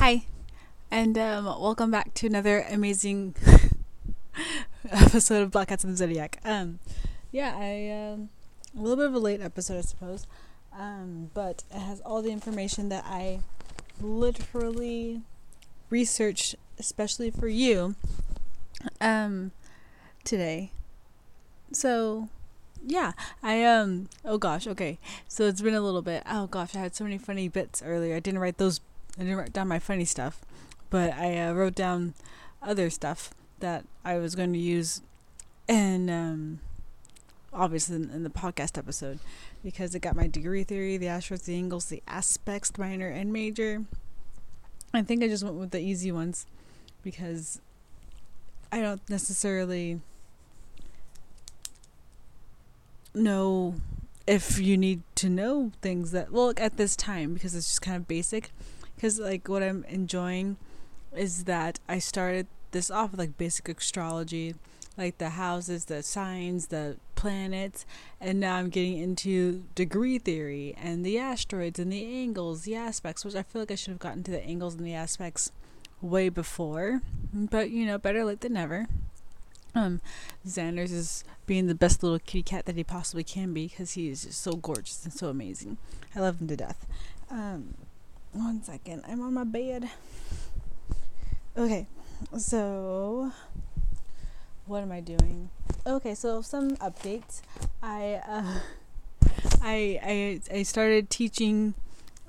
Hi, and um, welcome back to another amazing episode of Black Cats of the Zodiac. Um, yeah, I um, a little bit of a late episode, I suppose, um, but it has all the information that I literally researched, especially for you, um, today. So, yeah, I um. Oh gosh, okay. So it's been a little bit. Oh gosh, I had so many funny bits earlier. I didn't write those. I didn't write down my funny stuff, but I uh, wrote down other stuff that I was going to use, and um, obviously in, in the podcast episode, because it got my degree theory, the asteroids, the angles, the aspects, minor and major. I think I just went with the easy ones, because I don't necessarily know if you need to know things that well at this time because it's just kind of basic because like what i'm enjoying is that i started this off with like basic astrology like the houses the signs the planets and now i'm getting into degree theory and the asteroids and the angles the aspects which i feel like i should have gotten to the angles and the aspects way before but you know better late than never um, Xander's is being the best little kitty cat that he possibly can be because he is just so gorgeous and so amazing. I love him to death. Um, one second, I'm on my bed. Okay, so what am I doing? Okay, so some updates. I uh, I I I started teaching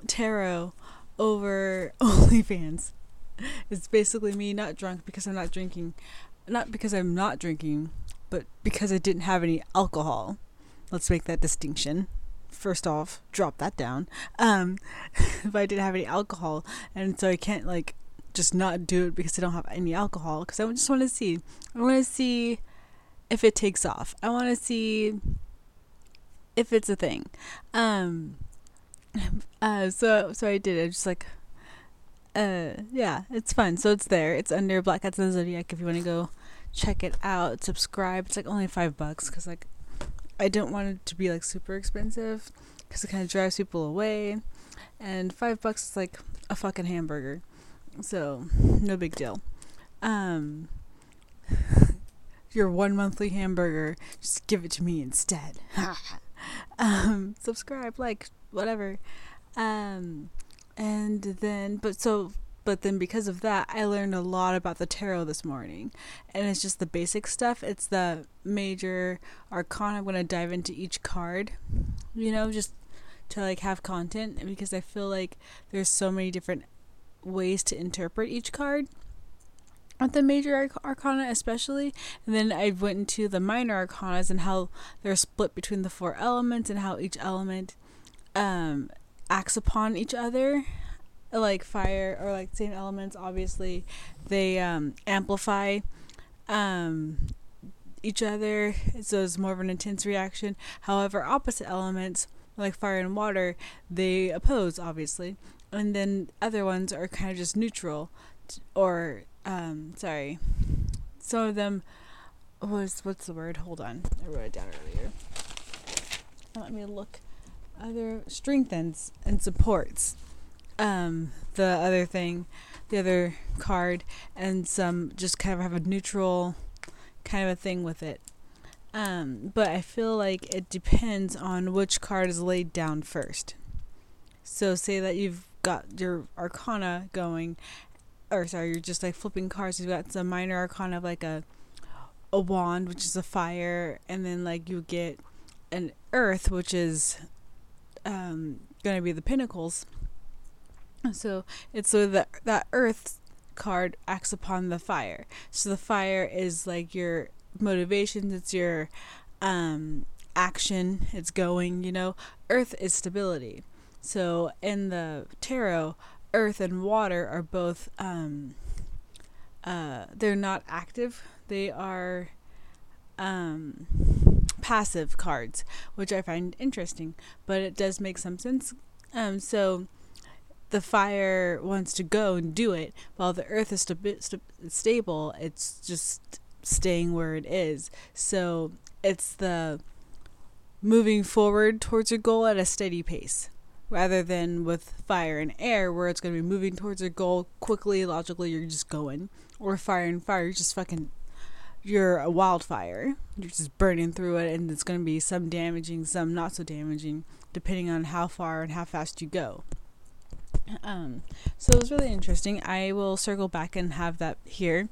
tarot over OnlyFans. It's basically me not drunk because I'm not drinking not because I'm not drinking, but because I didn't have any alcohol. Let's make that distinction. First off, drop that down. Um, if I didn't have any alcohol, and so I can't like just not do it because I don't have any alcohol, because I just want to see. I want to see if it takes off. I want to see if it's a thing. Um, uh, so so I did it. Just like uh yeah it's fun so it's there it's under black cats and the zodiac if you want to go check it out subscribe it's like only five bucks because like i don't want it to be like super expensive because it kind of drives people away. And five bucks is like a fucking hamburger. So no big deal. Um your one monthly hamburger just give it to me instead. Um subscribe like whatever. Um and then but so but then because of that i learned a lot about the tarot this morning. And it's just the basic stuff. It's the major arcana i'm going to dive into each card you know just to like have content. Because i feel like there's so many different ways to interpret each card at the major arc- arcana especially. And then i went into the minor arcanas and how they're split between the four elements and how each element um acts upon each other like fire or like same elements obviously they um, amplify um, each other so it's more of an intense reaction. However opposite elements like fire and water they oppose obviously. And then other ones are kind of just neutral or um, sorry some of them was what's the word? Hold on. I wrote it down earlier. Let me look. Other strengthens and supports um, the other thing, the other card, and some just kind of have a neutral kind of a thing with it. Um, but I feel like it depends on which card is laid down first. So, say that you've got your arcana going, or sorry, you're just like flipping cards. You've got some minor arcana of like a a wand, which is a fire, and then like you get an earth, which is um, to be the pentacles. So it's so that that earth card acts upon the fire. So the fire is like your motivations, it's your um, action, it's going, you know. Earth is stability. So in the tarot, earth and water are both um, uh, they're not active. They are um, passive cards, which I find interesting, but it does make some sense. Um, so the fire wants to go and do it, while the earth is st- st- stable. It's just staying where it is. So it's the moving forward towards your goal at a steady pace, rather than with fire and air where it's going to be moving towards a goal quickly, logically, you're just going. Or fire and fire, you're just fucking, you're a wildfire. You're just burning through it, and it's going to be some damaging, some not so damaging, depending on how far and how fast you go. Um, so it was really interesting. I will circle back and have that here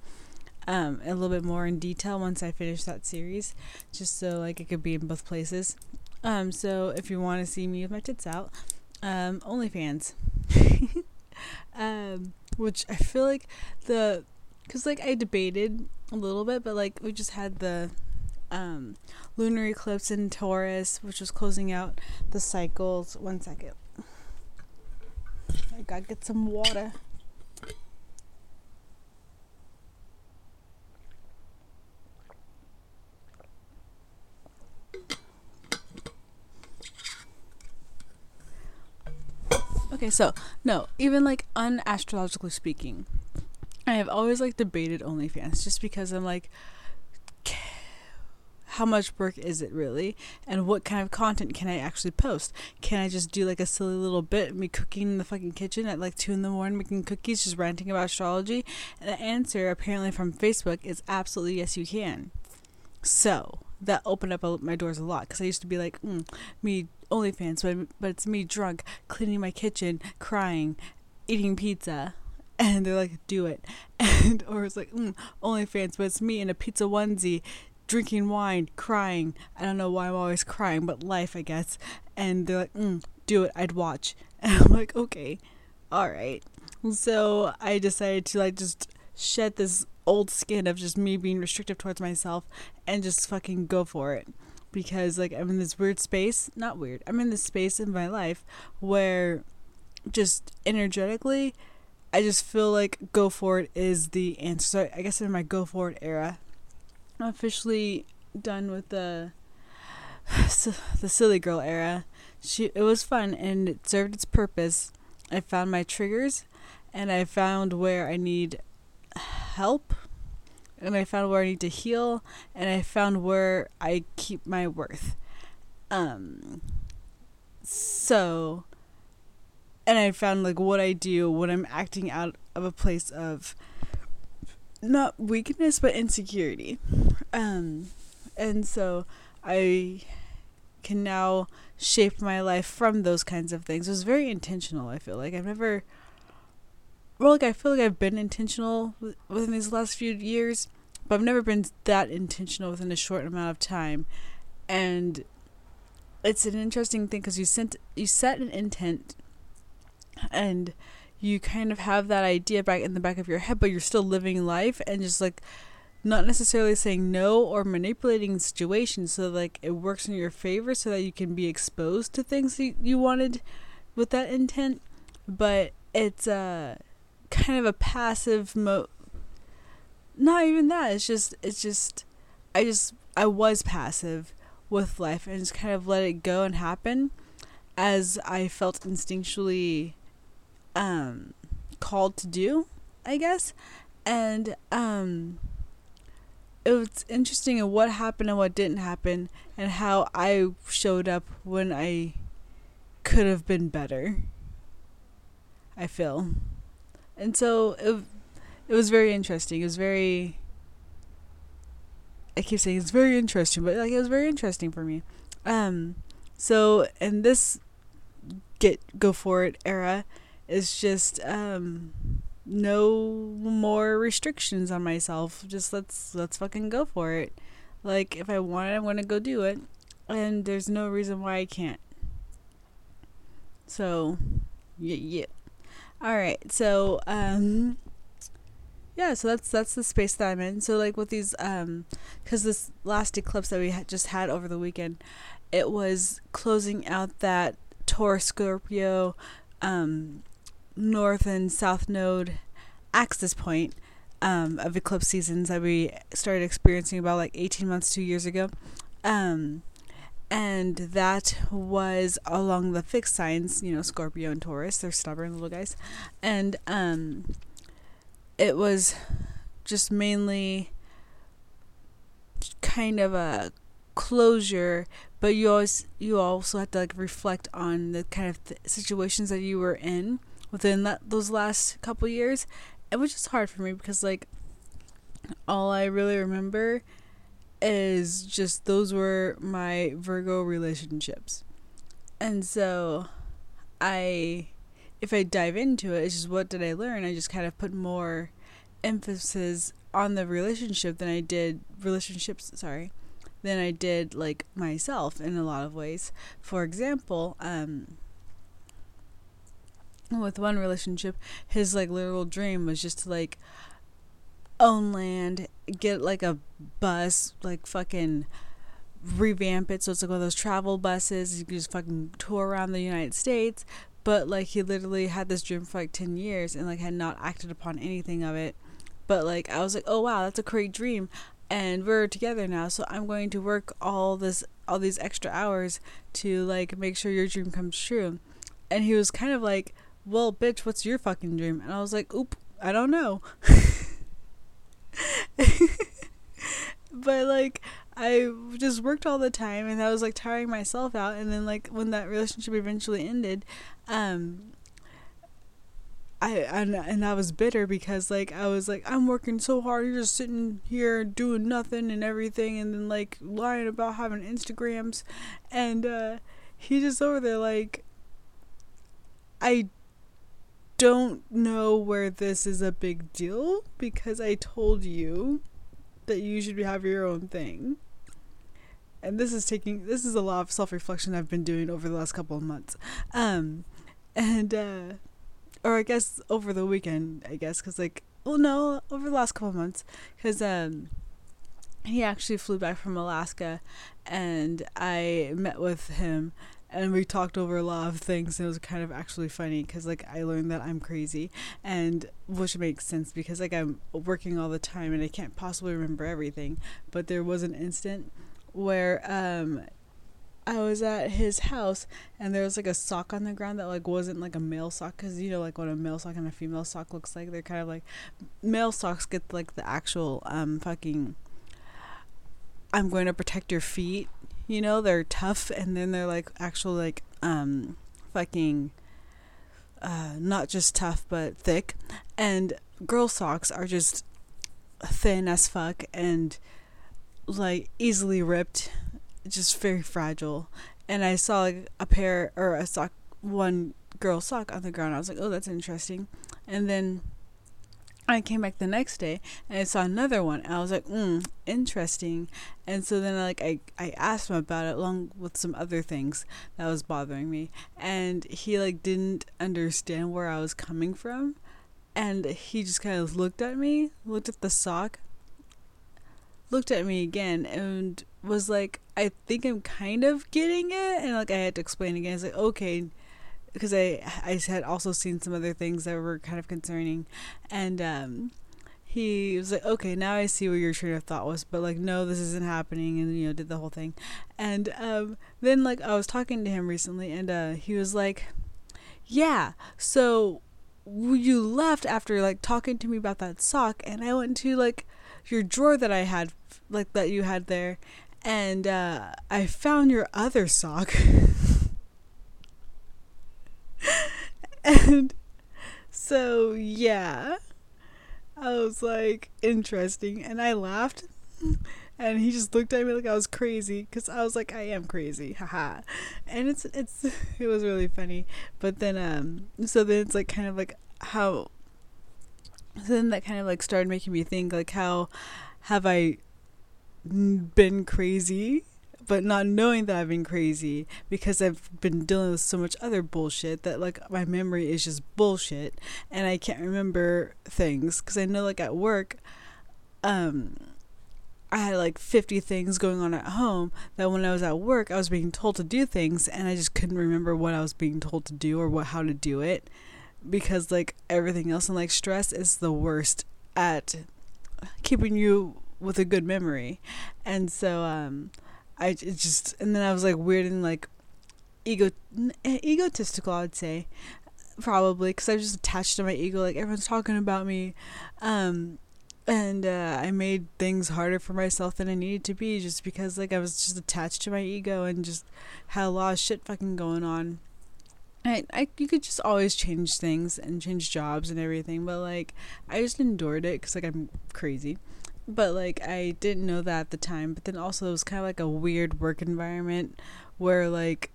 um, a little bit more in detail once I finish that series, just so like it could be in both places. Um, so if you want to see me with my tits out, um, OnlyFans. um, which I feel like the, cause like I debated a little bit, but like we just had the um, lunar eclipse in Taurus, which was closing out the cycles. One second. I gotta get some water. Okay, so no, even like unastrologically speaking, I have always like debated OnlyFans just because I'm like, how much work is it really? And what kind of content can i actually post? Can i just do like a silly little bit me cooking in the fucking kitchen at like 2 in the morning making cookies just ranting about astrology? And the answer apparently from facebook is absolutely yes you can. So that opened up my doors a lot because i used to be like mm, me OnlyFans, but but it's me drunk, cleaning my kitchen, crying, eating pizza, and they're like, "Do it," and or it's like, mm, OnlyFans, but it's me in a pizza onesie, drinking wine, crying. I don't know why I'm always crying, but life, I guess. And they're like, mm, do it, I'd watch. And I'm like, okay, all right. So I decided to like just shed this old skin of just me being restrictive towards myself and just fucking go for it. Because like I'm in this weird space, not weird. I'm in this space in my life where just energetically I just feel like go for it is the answer. So I guess in my go for it era officially done with the the silly girl era. She it was fun and it served its purpose. I found my triggers and I found where I need help and I found where I need to heal and I found where I keep my worth. Um so and I found like what I do when I'm acting out of a place of not weakness but insecurity um and so i can now shape my life from those kinds of things. It was very intentional i feel like. I've never well like i feel like i've been intentional within these last few years but i've never been that intentional within a short amount of time. And it's an interesting thing because you sent you set an intent and you kind of have that idea back in the back of your head, but you're still living life and just like not necessarily saying no or manipulating situations so like it works in your favor so that you can be exposed to things you, you wanted with that intent but it's a kind of a passive mo not even that it's just it's just i just i was passive with life and just kind of let it go and happen as i felt instinctually um, called to do, I guess. And um, it was interesting in what happened and what didn't happen, and how I showed up when I could have been better. I feel, and so it it was very interesting. It was very. I keep saying it's very interesting, but like it was very interesting for me. Um, so in this get go for it era, is just um, no more restrictions on myself. Just let's let's fucking go for it. Like if I want it, I'm gonna go do it, and there's no reason why I can't. So, yeah, yeah. All right. So, um, yeah. So that's that's the space that I'm in. So like with these, um, because this last eclipse that we had just had over the weekend, it was closing out that Taurus Scorpio, um, north and south node axis point um, of eclipse seasons that we started experiencing about like 18 months, two years ago. Um, and that was along the fixed signs, you know, Scorpio and Taurus. They're stubborn little guys. And um, it was just mainly kind of a closure but you always you also have to like reflect on the kind of th- situations that you were in within that those last couple years it was just hard for me because like all i really remember is just those were my virgo relationships and so i if i dive into it it's just what did i learn i just kind of put more emphasis on the relationship than i did relationships sorry than I did like myself in a lot of ways. For example, um with one relationship, his like literal dream was just to like own land, get like a bus, like fucking revamp it so it's like one of those travel buses. You can just fucking tour around the United States. But like he literally had this dream for like ten years and like had not acted upon anything of it. But like I was like, oh wow, that's a great dream and we're together now so i'm going to work all this all these extra hours to like make sure your dream comes true and he was kind of like well bitch what's your fucking dream? And i was like oop i don't know. But like i just worked all the time and i was like tiring myself out. And then like when that relationship eventually ended um I and and I was bitter because like I was like I'm working so hard, you're just sitting here doing nothing and everything, and then like lying about having Instagrams, and uh, he just over there like I don't know where this is a big deal because I told you that you should have your own thing. And this is taking this is a lot of self reflection I've been doing over the last couple of months. Um and uh or I guess over the weekend, I guess, because like, well, no, over the last couple of months, because um, he actually flew back from Alaska, and I met with him, and we talked over a lot of things, and it was kind of actually funny because like I learned that I'm crazy, and which makes sense because like I'm working all the time and I can't possibly remember everything, but there was an instant where um I was at his house and there was like a sock on the ground that like wasn't like a male sock because you know like what a male sock and a female sock looks like they're kind of like male socks get like the actual um fucking I'm going to protect your feet you know they're tough and then they're like actual like um fucking uh not just tough but thick and girl socks are just thin as fuck and like easily ripped just very fragile. And I saw like a pair or a sock, one girl sock on the ground. I was like, oh, that's interesting. And then I came back the next day and I saw another one. I was like, mm, interesting. And so then like I, I asked him about it along with some other things that was bothering me. And he like didn't understand where I was coming from. And he just kind of looked at me, looked at the sock, looked at me again and was like, I think I'm kind of getting it, and like I had to explain again. It's like okay, because I I had also seen some other things that were kind of concerning, and um, he was like, okay, now I see where your train of thought was, but like no, this isn't happening, and you know did the whole thing, and um, then like I was talking to him recently, and uh, he was like, yeah, so you left after like talking to me about that sock, and I went to like your drawer that I had like that you had there and uh, I found your other sock. and so, yeah, I was like, interesting. And I laughed. And he just looked at me like I was crazy because I was like, I am crazy, haha. And it's it's it was really funny. But then um, so then it's like kind of like how. So then that kind of like started making me think like how have I been crazy but not knowing that I've been crazy because I've been dealing with so much other bullshit that like my memory is just bullshit and I can't remember things. Because I know like at work um I had like 50 things going on at home that when I was at work I was being told to do things and I just couldn't remember what I was being told to do or what how to do it because like everything else and like stress is the worst at keeping you with a good memory, and so um, I just and then I was like weird and like ego egotistical, I'd say probably because I was just attached to my ego. Like everyone's talking about me, um, and uh, I made things harder for myself than I needed to be just because like I was just attached to my ego and just had a lot of shit fucking going on. I, I you could just always change things and change jobs and everything, but like I just endured it because like I'm crazy. But like I didn't know that at the time. But then also it was kind of like a weird work environment where like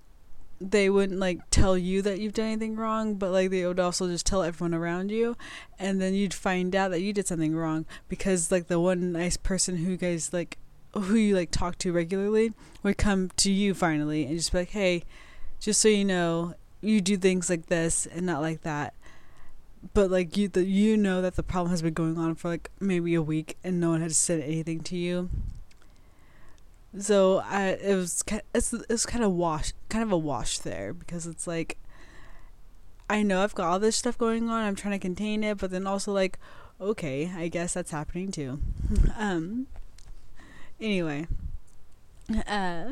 they wouldn't like tell you that you've done anything wrong, but like they would also just tell everyone around you, and then you'd find out that you did something wrong because like the one nice person who you guys like who you like talk to regularly would come to you finally and just be like, hey, just so you know, you do things like this and not like that. But like you, the, you know that the problem has been going on for like maybe a week and no one has said anything to you so I it was it's it's kind of wash kind of a wash there because it's like I know I've got all this stuff going on. I'm trying to contain it, but then also like okay, I guess that's happening too. um anyway, uh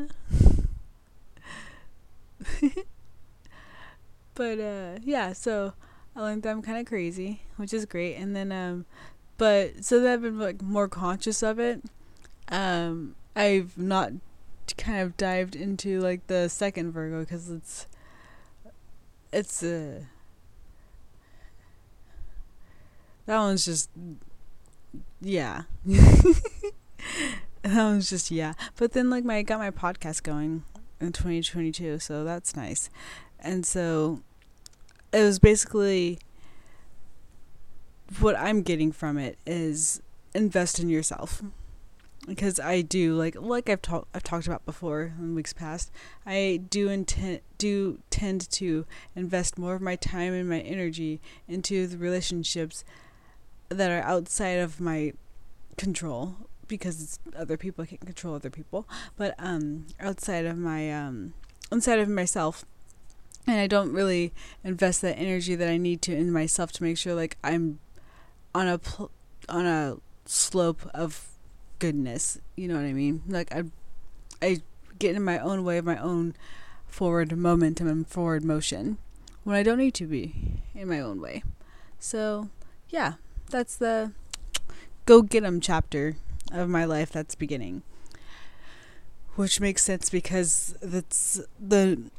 but uh yeah, so I learned that I'm kind of crazy, which is great. And then um but so that I've been like more conscious of it. Um I've not kind of dived into like the second Virgo because it's it's uh that one's just yeah that one's just yeah but then like my I got my podcast going in 2022 so that's nice and so it was basically what I'm getting from it is invest in yourself because I do like like I've talked I've talked about before in weeks past. I do intend do tend to invest more of my time and my energy into the relationships that are outside of my control because it's other people I can't control other people, but um outside of my um inside of myself. And I don't really invest that energy that I need to in myself to make sure like I'm on a pl- on a slope of goodness. You know what I mean? Like I, I get in my own way of my own forward momentum and forward motion when I don't need to be in my own way. So, yeah, that's the go get 'em chapter of my life that's beginning. Which makes sense because that's the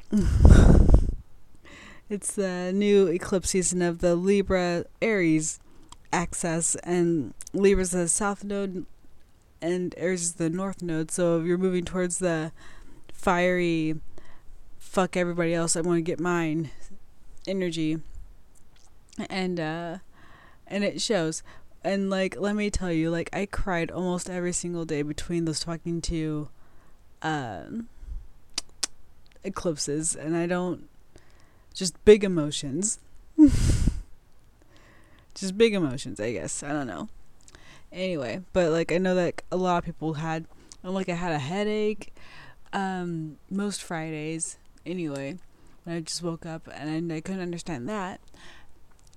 it's the new eclipse season of the Libra Aries axis and Libra's the south node and Aries is the north node. So if you're moving towards the fiery, fuck everybody else, I want to get mine energy. And uh and it shows. And like let me tell you, like I cried almost every single day between those talking to um eclipses and I don't just big emotions. just big emotions, I guess. I don't know. Anyway, but like I know that a lot of people had, like I had a headache, um, most Fridays. Anyway, I just woke up and I couldn't understand that,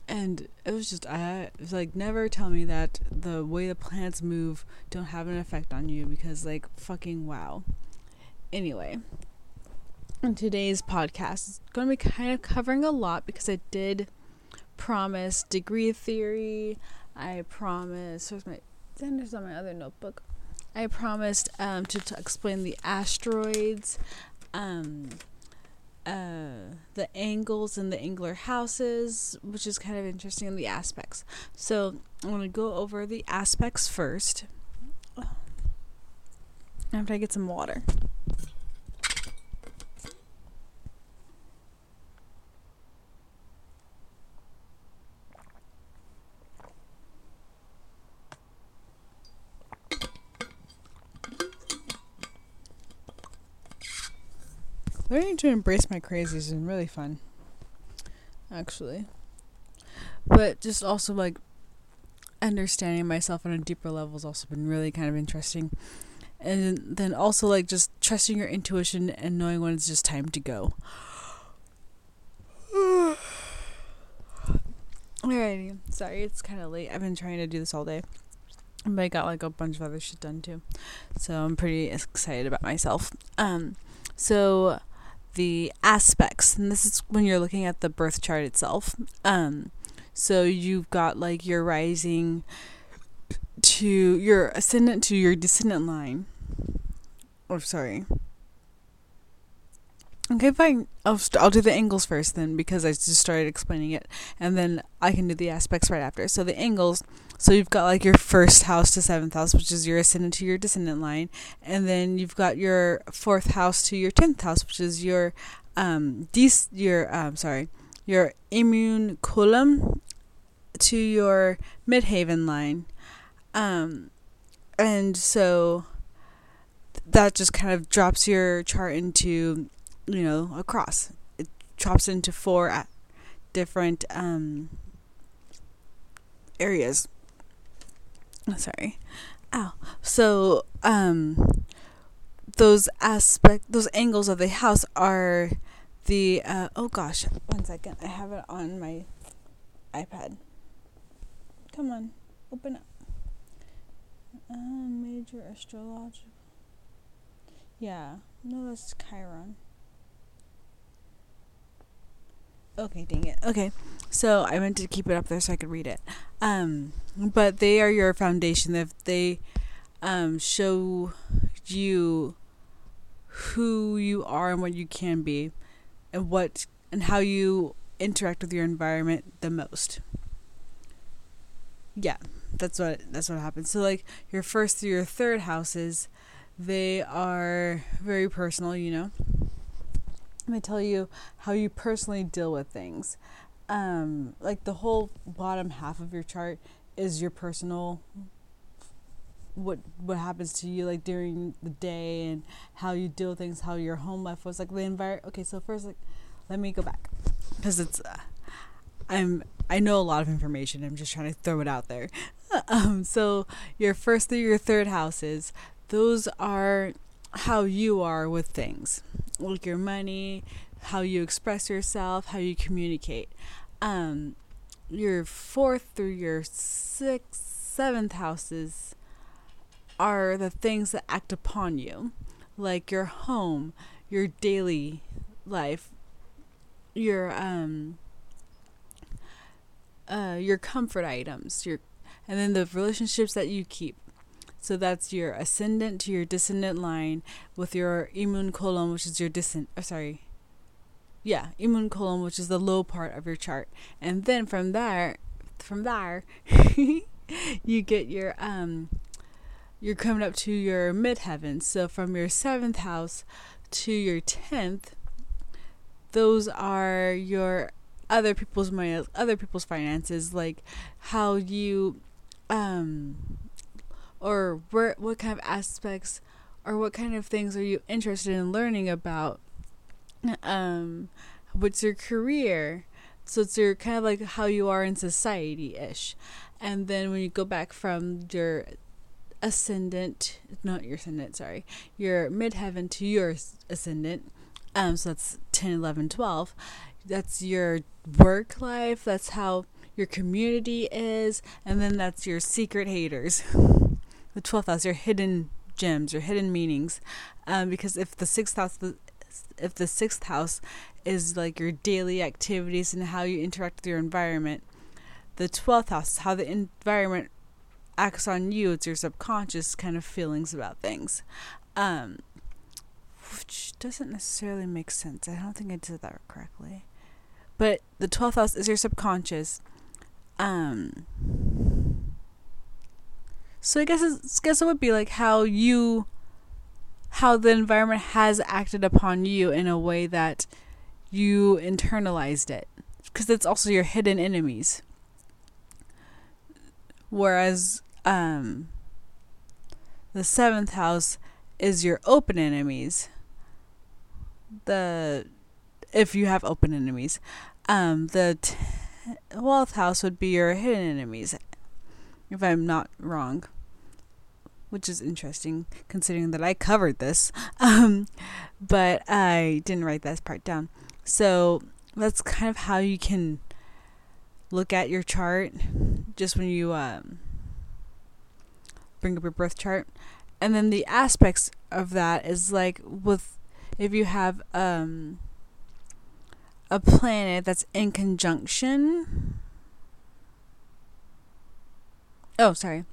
and it was just I was like never tell me that the way the planets move don't have an effect on you because like fucking wow. Anyway, in today's podcast is going to be kind of covering a lot because I did promise degree theory. I promise. Where's my then there's on my other notebook. I promised um, to, to explain the asteroids, um, uh, the angles and the angular houses, which is kind of interesting, and the aspects. So I'm going to go over the aspects first. After I get some water. Learning to embrace my crazies has been really fun. Actually. But just also like understanding myself on a deeper level has also been really kind of interesting. And then also like just trusting your intuition and knowing when it's just time to go. Alrighty. Sorry, it's kind of late. I've been trying to do this all day. But I got like a bunch of other shit done too. So I'm pretty excited about myself. Um so the aspects, and this is when you're looking at the birth chart itself. Um, so you've got like your rising to your ascendant to your descendant line. Or sorry. Okay, fine. I'll st- I'll do the angles first then because I just started explaining it, and then I can do the aspects right after. So the angles. So you've got like your first house to seventh house, which is your ascendant to your descendant line, and then you've got your fourth house to your tenth house, which is your um des- your um sorry your Imum Coeli to your midheaven line, um, and so that just kind of drops your chart into you know, across. It chops into four different um, areas. Sorry. Ow. So, um, those aspect, those angles of the house are the, uh, oh gosh, one second. I have it on my iPad. Come on, open up. Uh, major astrological. Yeah, no, that's Chiron. Okay, dang it. Okay. So I meant to keep it up there so I could read it. Um, but they are your foundation. If they um, show you who you are and what you can be, and what and how you interact with your environment the most. Yeah, that's what that's what happens. So like your first through your third houses, they are very personal. You know I'm tell you how you personally deal with things. Um, like the whole bottom half of your chart is your personal what what happens to you like during the day and how you deal with things how your home life was like the environment okay so first like let me go back. Because it's uh, i'm i know a lot of information. I'm just trying to throw it out there. Um so your first through your third houses those are how you are with things like your money, how you express yourself, how you communicate. Um, your fourth through your sixth, seventh houses are the things that act upon you, like your home, your daily life, your um, uh, your comfort items, your, and then the relationships that you keep. So that's your ascendant to your descendant line with your Imum Coeli, which is your descent. Oh, sorry. Yeah, Imum Coeli, which is the low part of your chart, and then from there, from there, you get your um, you're coming up to your midheaven. So from your seventh house to your tenth, those are your other people's money, other people's finances, like how you um or where, what kind of aspects or what kind of things are you interested in learning about um what's your career? So it's your kind of like how you are in society ish and then when you go back from your ascendant not your ascendant sorry your midheaven to your ascendant um so that's 10 11 12 that's your work life that's how your community is and then that's your secret haters the 12th house, your hidden gems, your hidden meanings. Um, because if the sixth house, if the sixth house is like your daily activities and how you interact with your environment, the 12th house is how the environment acts on you. It's your subconscious kind of feelings about things. Um, which doesn't necessarily make sense. I don't think I did that correctly. But the 12th house is your subconscious. Um, so I guess it's, guess it would be like how you how the environment has acted upon you in a way that you internalized it because it's also your hidden enemies. Whereas um the seventh house is your open enemies. The if you have open enemies, um, the twelfth house would be your hidden enemies. If I'm not wrong which is interesting considering that I covered this. Um, but I didn't write that part down. So that's kind of how you can look at your chart just when you um, bring up your birth chart. And then the aspects of that is like with if you have um, a planet that's in conjunction. Oh, sorry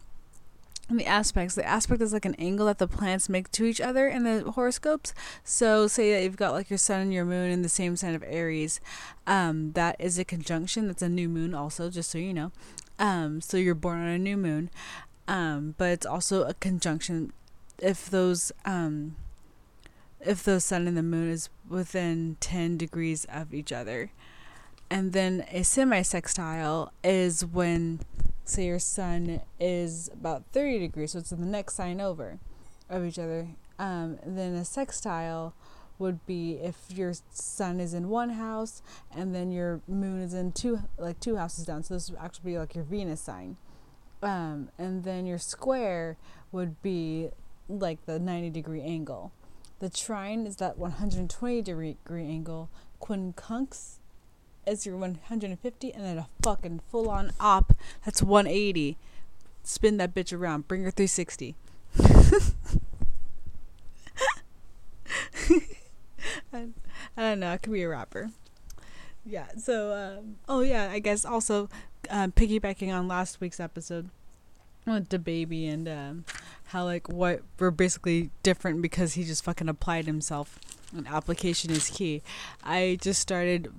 the aspects. The aspect is like an angle that the planets make to each other in the horoscopes. So, say that you've got like your sun and your moon in the same sign of Aries. Um, that is a conjunction. That's a new moon, also, just so you know. Um, so you're born on a new moon. Um, but it's also a conjunction if those um, if the sun and the moon is within 10 degrees of each other. And then a semi-sextile is when say your sun is about 30 degrees, so it's in the next sign over of each other. Um, then a sextile would be if your sun is in one house and then your moon is in two like two houses down. So this would actually be like your Venus sign. Um, and then your square would be like the 90 degree angle. The trine is that 120 degree angle. Quincunx is your 150, and then a fucking full on op that's 180. Spin that bitch around. Bring her 360. I, I don't know. I could be a rapper. Yeah. So, um, oh yeah. I guess also um, piggybacking on last week's episode with the baby and um, how like what we're basically different because he just fucking applied himself. And application is key. I just started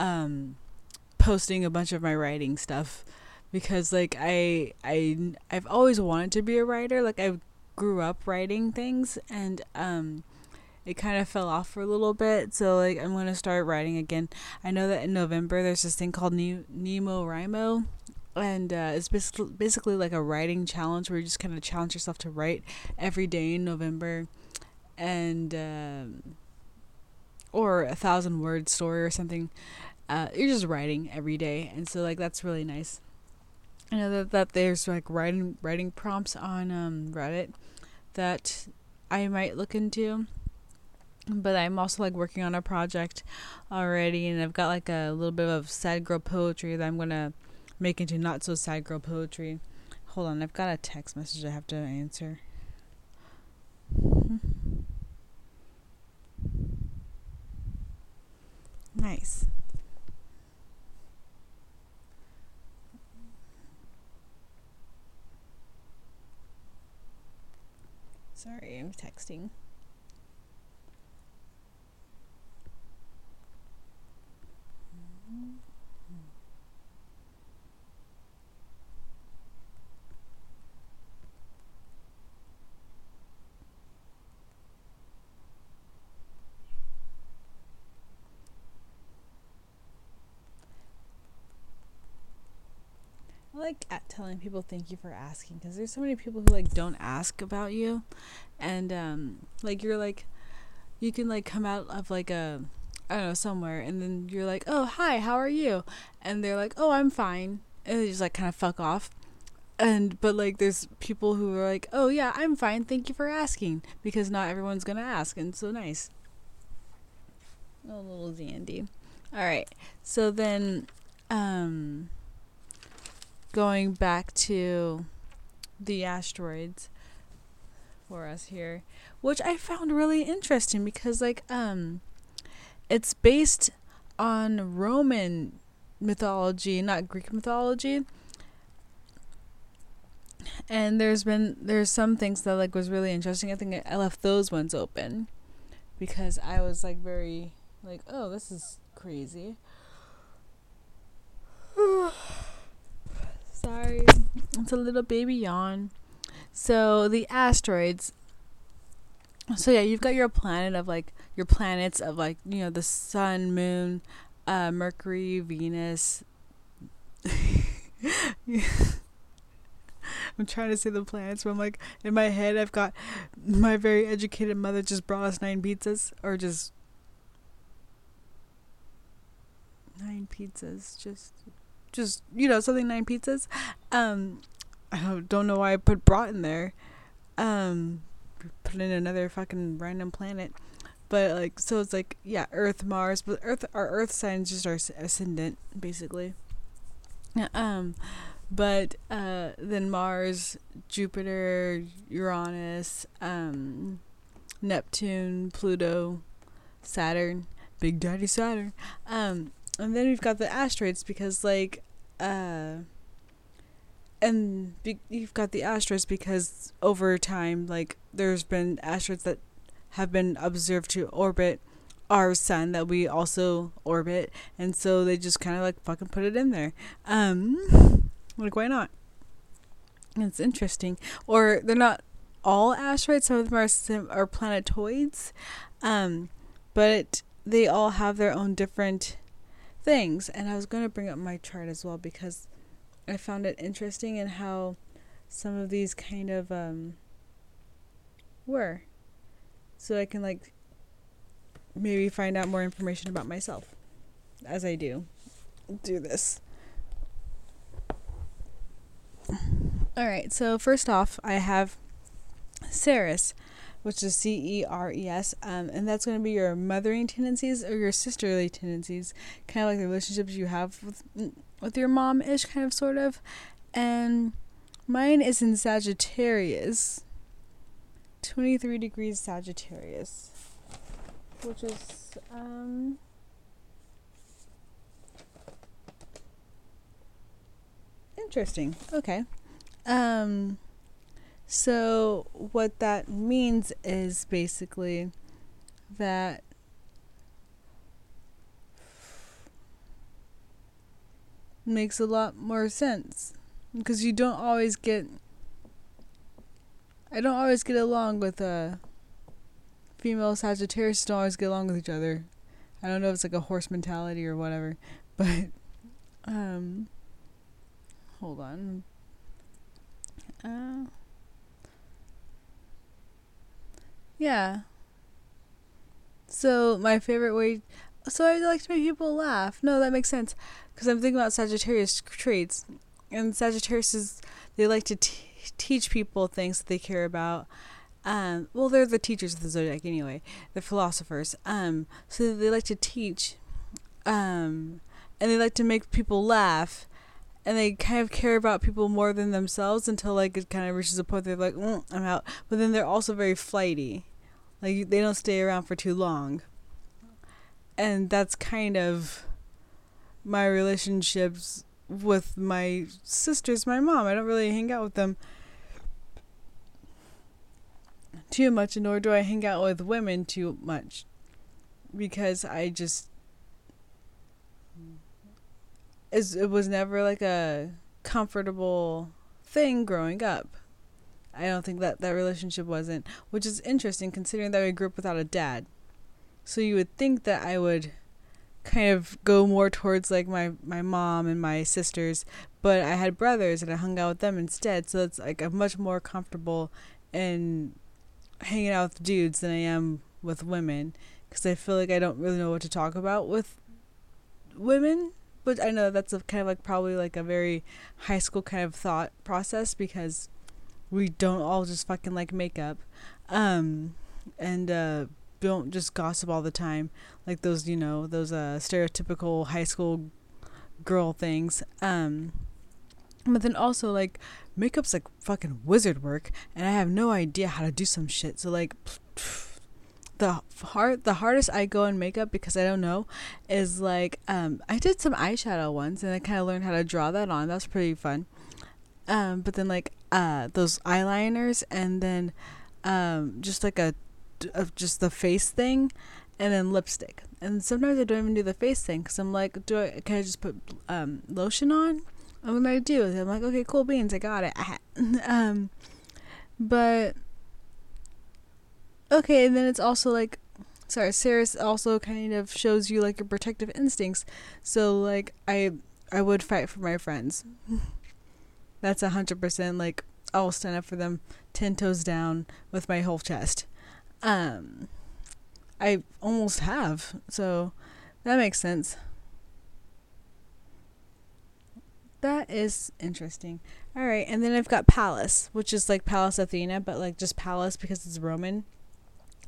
um, posting a bunch of my writing stuff because like I I I've always wanted to be a writer. Like I grew up writing things and um it kind of fell off for a little bit. So like I'm gonna start writing again. I know that in November there's this thing called ne- NaNoWriMo, and uh, it's basically basically like a writing challenge where you just kind of challenge yourself to write every day in November, and um, or a thousand word story or something. Uh, you're just writing every day, and so like that's really nice. I know that, that there's like writing writing prompts on um, Reddit that I might look into but I'm also like working on a project already, and I've got like a little bit of sad girl poetry that I'm gonna make into not so sad girl poetry. Hold on, I've got a text message I have to answer. Nice. Sorry, I'm texting. Mm-hmm. Like at telling people thank you for asking because there's so many people who like don't ask about you. And um like you're like you can like come out of like a I don't know somewhere and then you're like oh hi how are you? And they're like oh I'm fine. And they just like kind of fuck off. And but like there's people who are like oh yeah I'm fine thank you for asking because not everyone's gonna ask and so nice. Oh little Zandy all right so then um going back to the asteroids for us here, which I found really interesting because like um it's based on Roman mythology, not Greek mythology. And there's been there's some things that like was really interesting. I think I left those ones open because I was like very like, oh, this is crazy. Sorry. It's a little baby yawn. So the asteroids. So yeah, you've got your planet of like your planets of like, you know, the sun, moon, uh, Mercury, Venus. I'm trying to say the planets, but I'm like in my head I've got my very educated mother just brought us nine pizzas or just nine pizzas just just you know something nine pizzas. Um, I don't know why I put brought in there. Um, put in another fucking random planet, but like so it's like yeah, Earth, Mars, but Earth our Earth signs just our ascendant basically. Um, but uh, then Mars, Jupiter, Uranus, um, Neptune, Pluto, Saturn, Big Daddy Saturn. Um, and then we've got the asteroids because like uh and be, you've got the asteroids because over time, like there's been asteroids that have been observed to orbit our sun that we also orbit, and so they just kind of like fucking put it in there. Um, like why not? It's interesting. Or they're not all asteroids. Some of them are sim- are planetoids, um, but they all have their own different things. And I was going to bring up my chart as well because I found it interesting in how some of these kind of um, were. So I can like maybe find out more information about myself as I do do this. All right, so first off, I have Ceres, which is C E R E S, um, and that's going to be your mothering tendencies or your sisterly tendencies, kind of like the relationships you have with with your mom ish, kind of sort of. And mine is in Sagittarius, 23 degrees Sagittarius, which is, um, interesting. Okay. Um, so what that means is basically that makes a lot more sense because you don't always get I don't always get along with uh female Sagittarius don't always get along with each other. I don't know if it's like a horse mentality or whatever, but um hold on. Uh Yeah. So my favorite way so I like to make people laugh. No, that makes sense because I'm thinking about Sagittarius traits, and Sagittarius is they like to t- teach people things that they care about. Um, well, they're the teachers of the zodiac anyway. They're philosophers. Um, so they like to teach, um, and they like to make people laugh, and they kind of care about people more than themselves until like it kind of reaches a point they're like, mm, I'm out. But then they're also very flighty, like they don't stay around for too long. And that's kind of my relationships with my sisters, my mom. I don't really hang out with them too much, nor do I hang out with women too much because I just it was never like a comfortable thing growing up. I don't think that that relationship wasn't, which is interesting considering that we grew up without a dad. So you would think that I would kind of go more towards like my my mom and my sisters, but I had brothers and I hung out with them instead. So it's like I'm much more comfortable in hanging out with dudes than I am with women because I feel like I don't really know what to talk about with women. But I know that's a kind of like probably like a very high school kind of thought process because we don't all just fucking like makeup. Um, and uh, don't just gossip all the time like those you know those uh stereotypical high school girl things. Um but then also like makeup's like fucking wizard work and i have no idea how to do some shit. So like the hard the hardest i go in makeup because i don't know is like um i did some eyeshadow once and i kind of learned how to draw that on. That's pretty fun um but then like uh those eyeliners and then um just like a of just the face thing and then lipstick. And sometimes I don't even do the face thing because I'm like, do I can I just put um, lotion on? And what I do I'm like, okay, cool beans, I got it. um, but okay, and then it's also like, sorry, Ceres also kind of shows you like your protective instincts. So like I I would fight for my friends. That's a hundred percent like I'll stand up for them ten toes down with my whole chest. Um, I almost have, so that makes sense. That is interesting. All right, and then I've got Pallas, which is like Pallas Athena, but like just Pallas because it's Roman.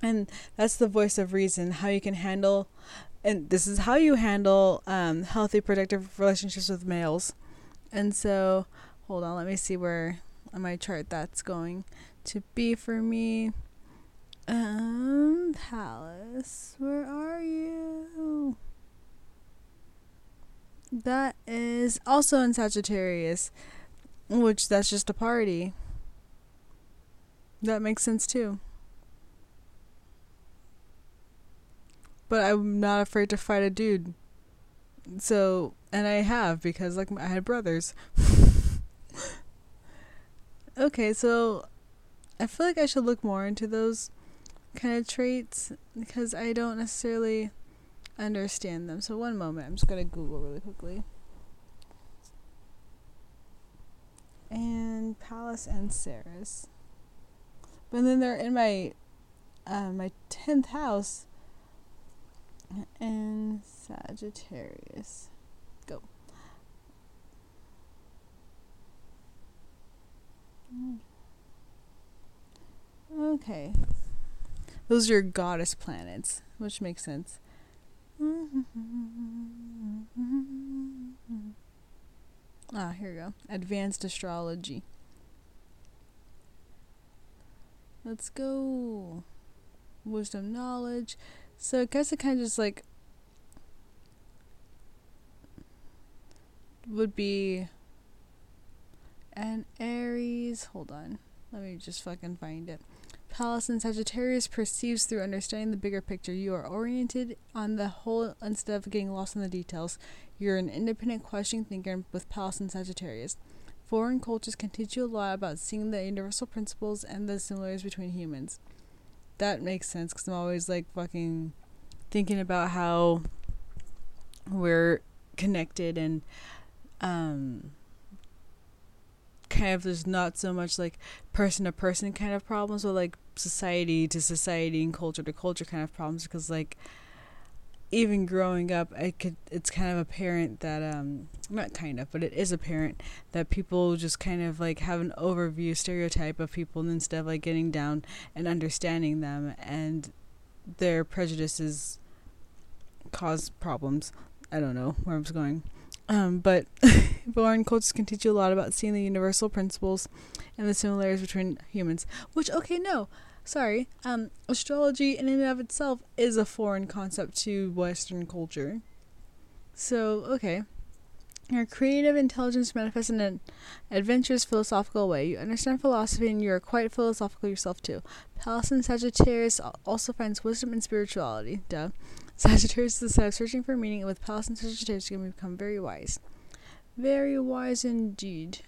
And that's the voice of reason, how you can handle, and this is how you handle um, healthy, productive relationships with males. And so, hold on, let me see where on my chart that's going to be for me. Um, Pallas, where are you? That is also in Sagittarius. Which that's just a party. That makes sense too. But I'm not afraid to fight a dude. So, and I have because like I had brothers. okay, so I feel like I should look more into those kind of traits because I don't necessarily understand them. So one moment, I'm just gonna Google really quickly. And Pallas and Ceres. But then they're in my uh, my tenth house and Sagittarius. Go. Okay. Those are goddess planets, which makes sense. Ah, here we go. Advanced astrology. Let's go. Wisdom, knowledge. So I guess it kind of just like would be an Aries. Hold on. Let me just fucking find it. Pallas and Sagittarius perceives through understanding the bigger picture. You are oriented on the whole instead of getting lost in the details. You're an independent, questioning thinker with Pallas and Sagittarius. Foreign cultures can teach you a lot about seeing the universal principles and the similarities between humans. That makes sense because I'm always like fucking thinking about how we're connected and um kind of there's not so much like person to person kind of problems but like society to society and culture to culture kind of problems because like even growing up I could it's kind of apparent that um not kind of but it is apparent that people just kind of like have an overview stereotype of people instead of like getting down and understanding them and their prejudices cause problems. I don't know where I'm going um, but foreign cultures can teach you a lot about seeing the universal principles and the similarities between humans. Which, okay, no, sorry. Um, astrology in and of itself is a foreign concept to Western culture. So, okay. Your creative intelligence manifests in an adventurous, philosophical way. You understand philosophy and you are quite philosophical yourself, too. Pallas and Sagittarius also finds wisdom and spirituality. Duh. Sagittarius is the sign of searching for meaning, and with Pallas and Sagittarius, you can become very wise. Very wise indeed.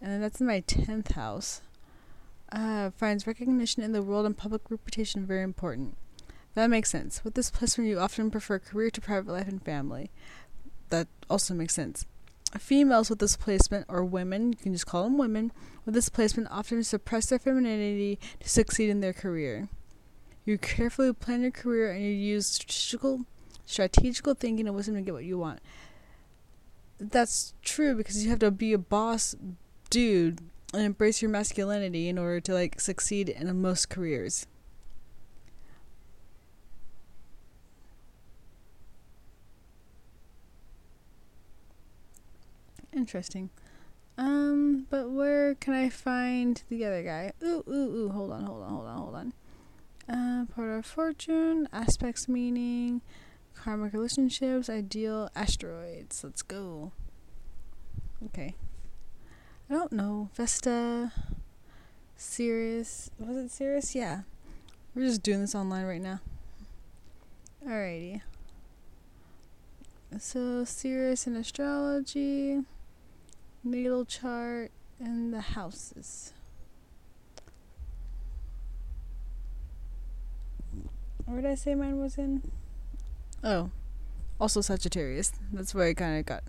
And that's in my 10th house. Uh, finds recognition in the world and public reputation very important. That makes sense. With this placement, you often prefer career to private life and family. That also makes sense. Females with this placement, or women, you can just call them women, with this placement often suppress their femininity to succeed in their career. You carefully plan your career and you use strategical, strategical thinking and wisdom to get what you want. That's true because you have to be a boss dude and embrace your masculinity in order to like succeed in most careers. Interesting. Um, but where can I find the other guy? Ooh, ooh, ooh, hold on, hold on, hold on, hold on. Uh, part of fortune, aspects meaning, karmic relationships, ideal, asteroids. Let's go. Okay. I don't know. Vesta, Ceres. Was it Ceres? Yeah. We're just doing this online right now. Alrighty. So, Ceres in astrology, natal chart, and the houses. Where did I say mine was in? Oh, also Sagittarius. That's where I kind of got.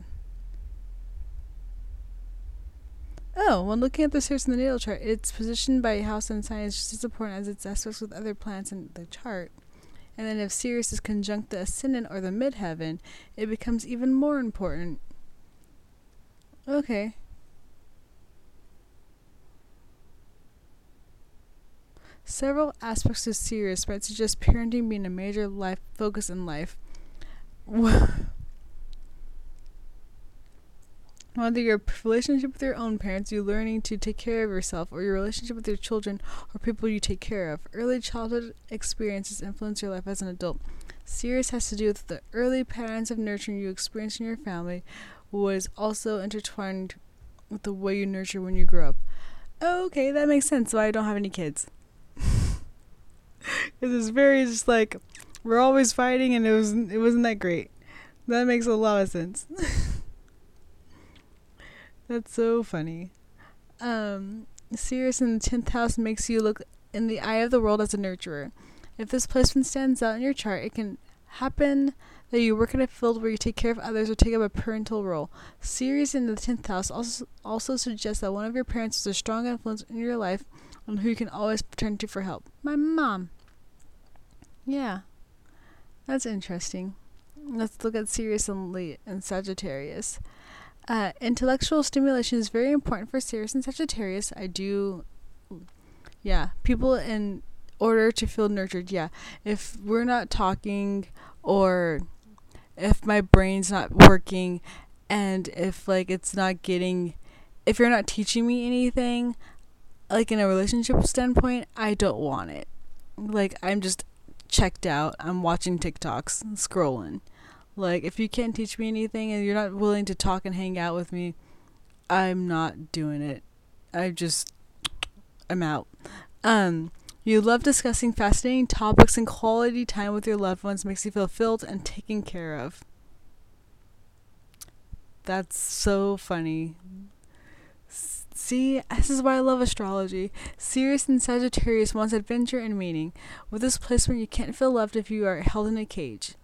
Oh, when looking at the source in the natal chart, its position by house and sign is just as important as its aspects with other planets in the chart. And then if Ceres is conjunct the ascendant or the midheaven, it becomes even more important. Okay. Several aspects of Ceres might suggest parenting being a major life focus in life. Whether your relationship with your own parents, you learning to take care of yourself, or your relationship with your children or people you take care of, early childhood experiences influence your life as an adult. Ceres has to do with the early patterns of nurturing you experience in your family, was also intertwined with the way you nurture when you grow up. okay, that makes sense why I don't have any kids. It was very just like we're always fighting and it was it wasn't that great. That makes a lot of sense. That's so funny. Um Ceres in the tenth house makes you look in the eye of the world as a nurturer. If this placement stands out in your chart, it can happen that you work in a field where you take care of others or take up a parental role. Ceres in the 10th house also, also suggests that one of your parents is a strong influence in your life on who you can always turn to for help. My mom. Yeah. That's interesting. Let's look at Ceres and, and Sagittarius. Uh, intellectual stimulation is very important for Ceres and Sagittarius. I do, yeah, people in order to feel nurtured. Yeah, if we're not talking or if my brain's not working and if like it's not getting if you're not teaching me anything like in a relationship standpoint, I don't want it. Like I'm just checked out. I'm watching TikToks, scrolling. Like if you can't teach me anything and you're not willing to talk and hang out with me, I'm not doing it. I just I'm out. Um you love discussing fascinating topics and quality time with your loved ones makes you feel filled and taken care of. That's so funny. See, this is why I love astrology. Ceres and Sagittarius wants adventure and meaning. With this placement, you can't feel loved if you are held in a cage.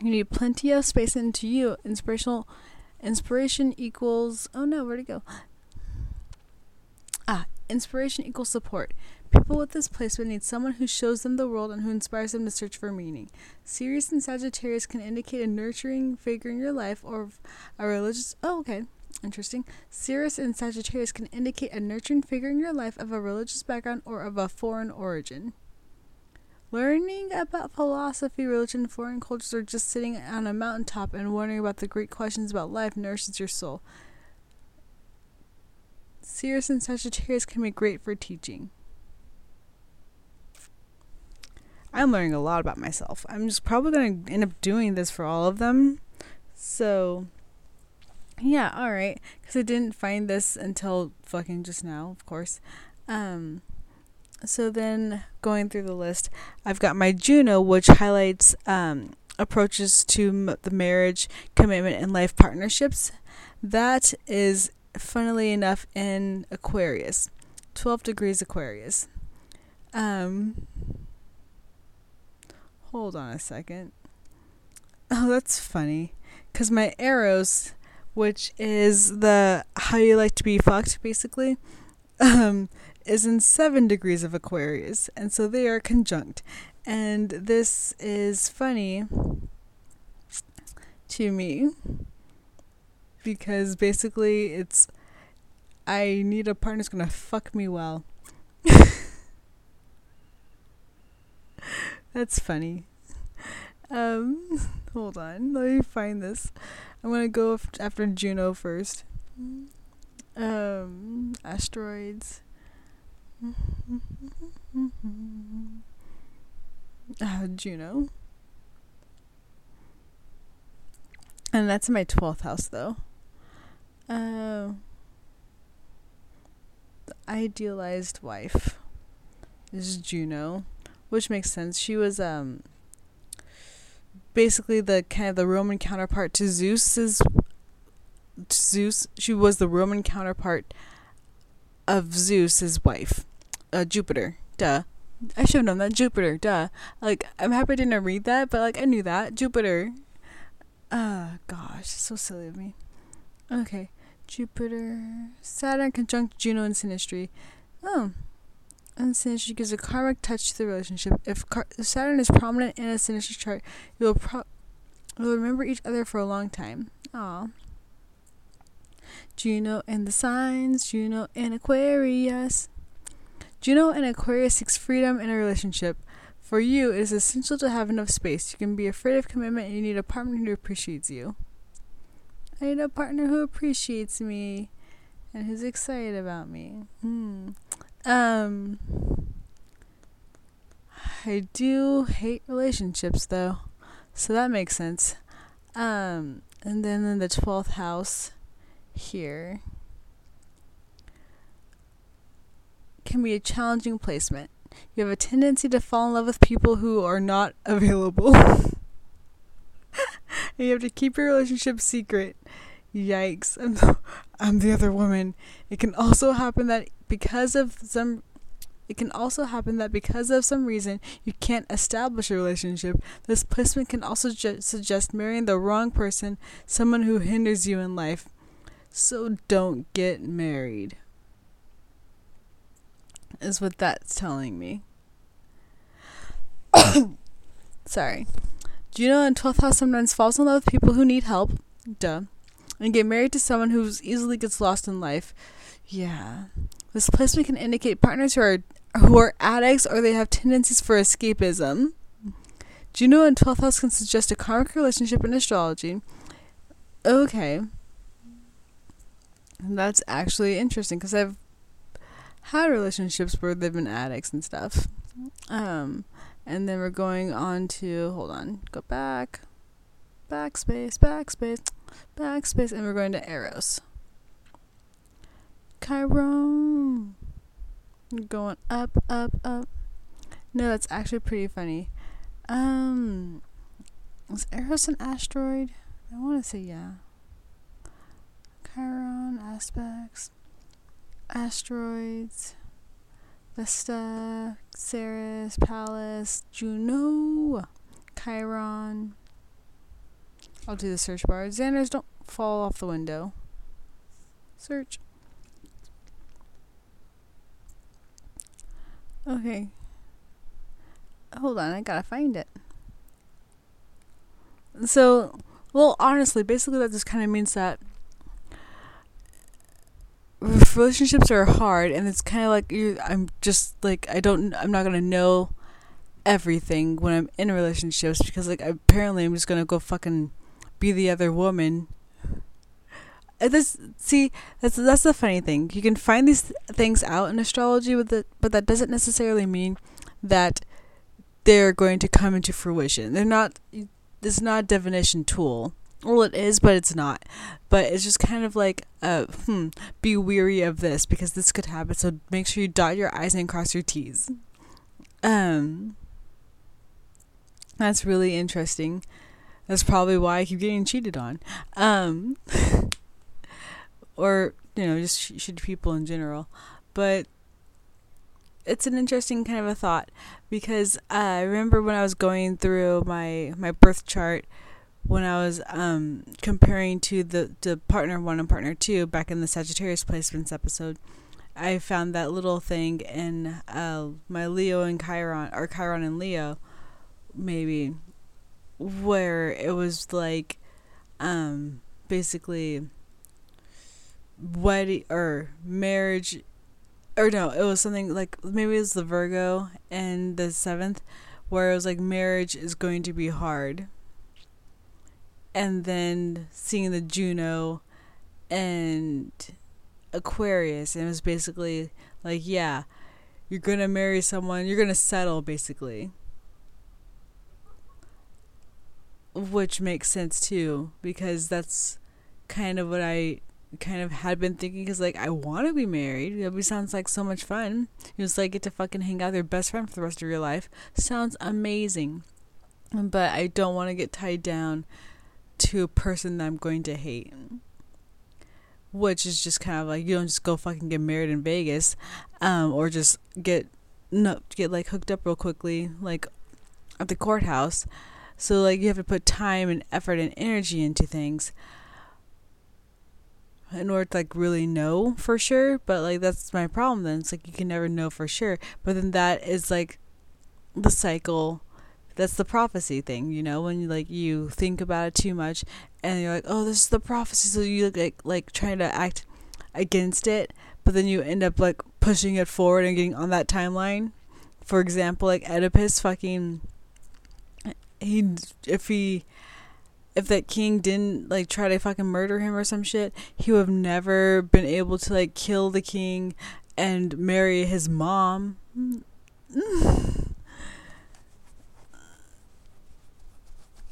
You need plenty of space into you. Inspirational inspiration equals oh no, where'd it go? Ah, inspiration equals support. People with this placement need someone who shows them the world and who inspires them to search for meaning. Ceres and Sagittarius can indicate a nurturing figure in your life or a religious. Oh, okay. Interesting. Ceres and Sagittarius can indicate a nurturing figure in your life of a religious background or of a foreign origin. Learning about philosophy, religion, foreign cultures, or just sitting on a mountaintop and wondering about the great questions about life nourishes your soul. Ceres and Sagittarius can be great for teaching. I'm learning a lot about myself. I'm just probably going to end up doing this for all of them. So, yeah, all right. Because I didn't find this until fucking just now, of course. Um, so then going through the list, I've got my Juno, which highlights um, approaches to m- the marriage, commitment, and life partnerships. That is, funnily enough, in Aquarius, 12 degrees Aquarius. Um, Hold on a second. Oh, that's funny. Because my Eros, which is the how you like to be fucked, basically, um, is in seven degrees of Aquarius. And so they are conjunct. And this is funny to me because basically it's I need a partner who's gonna fuck me well. That's funny. Um, hold on. Let me find this. I'm gonna go after Juno first. Um, asteroids. Uh, Juno. And that's in my 12th house, though. Uh, the idealized wife is Juno which makes sense. She was um basically the kind of the Roman counterpart to Zeus's Zeus. She was the Roman counterpart of Zeus's wife, uh, Jupiter. Duh. I should have known that Jupiter. Duh. Like I'm happy I didn't read that, but like I knew that Jupiter. Ah, uh, gosh, so silly of me. Okay, Jupiter, Saturn conjunct Juno in synastry. Oh, and synergy gives a karmic touch to the relationship. If, Car- Saturn is prominent in a synastry chart, you'll pro- you'll remember each other for a long time. Aw. Juno and the signs, Juno and Aquarius. Juno and Aquarius seeks freedom in a relationship. For you, it is essential to have enough space. You can be afraid of commitment and you need a partner who appreciates you. I need a partner who appreciates me and who's excited about me. Hmm. Um, I do hate relationships though, so that makes sense. Um, and then in the twelfth house, here, can be a challenging placement. You have a tendency to fall in love with people who are not available. you have to keep your relationship secret. Yikes. I'm the, I'm the other woman. It can also happen that because of some it can also happen that because of some reason you can't establish a relationship. This placement can also ju- suggest marrying the wrong person, someone who hinders you in life. So don't get married. Is what that's telling me. Sorry. Do you know in 12th house sometimes falls in love with people who need help? Duh. And get married to someone who easily gets lost in life. Yeah. This placement can indicate partners who are who are addicts or they have tendencies for escapism. Juno in 12th house can suggest a karmic relationship in astrology? Okay. That's actually interesting because I've had relationships where they've been addicts and stuff. Um, and then we're going on to hold on, go back, backspace, backspace, backspace, and we're going to Eros. Chiron. Going up, up, up. No, that's actually pretty funny. Um, is Eros an asteroid? I want to say yeah. Chiron aspects, asteroids. Vesta, Ceres, Pallas, Juno, Chiron. I'll do the search bar. Xanders don't fall off the window. Search. Okay. Hold on, I gotta find it. So, well, honestly, basically that just kind of means that relationships are hard and it's kind of like you I'm just like I don't I'm not to know everything when I'm in relationships because like apparently I'm just to go fucking be the other woman. And this see that's that's the funny thing. You can find these things out in astrology with it, but that doesn't necessarily mean that they're going to come into fruition. They're not it's not a divination tool. Well, it is, but it's not. But it's just kind of like, uh, hmm, be weary of this because this could happen. So make sure you dot your I's and cross your T's. Um, that's really interesting. That's probably why I keep getting cheated on. Um, or, you know, just should people in general. But it's an interesting kind of a thought because uh, I remember when I was going through my, my birth chart when I was um, comparing to the, the partner one and partner two back in the Sagittarius placements episode, I found that little thing in uh, my Leo and Chiron, or Chiron and Leo, maybe, where it was like um, basically wedding or marriage, or no, it was something like maybe it was the Virgo and the seventh, where it was like marriage is going to be hard and then seeing the Juno and Aquarius, and it was basically like, yeah, you're gonna marry someone, you're gonna settle basically. Which makes sense too, because that's kind of what I kind of had been thinking because like I want to be married. It sounds like so much fun. You just like get to fucking hang out with your best friend for the rest of your life. Sounds amazing. But I don't want to get tied down to a person that I'm going to hate. Which is just kind of like you don't just go fucking get married in Vegas, um, or just get no get like hooked up real quickly like at the courthouse. So like you have to put time and effort and energy into things in order to like really know for sure. But like that's my problem then. It's like you can never know for sure. But then that is like the cycle that's the prophecy thing, you know, when you like you think about it too much and you're like, "Oh, this is the prophecy." So you like like trying to act against it, but then you end up like pushing it forward and getting on that timeline. For example, like Oedipus fucking he if he if that king didn't like try to fucking murder him or some shit, he would have never been able to like kill the king and marry his mom.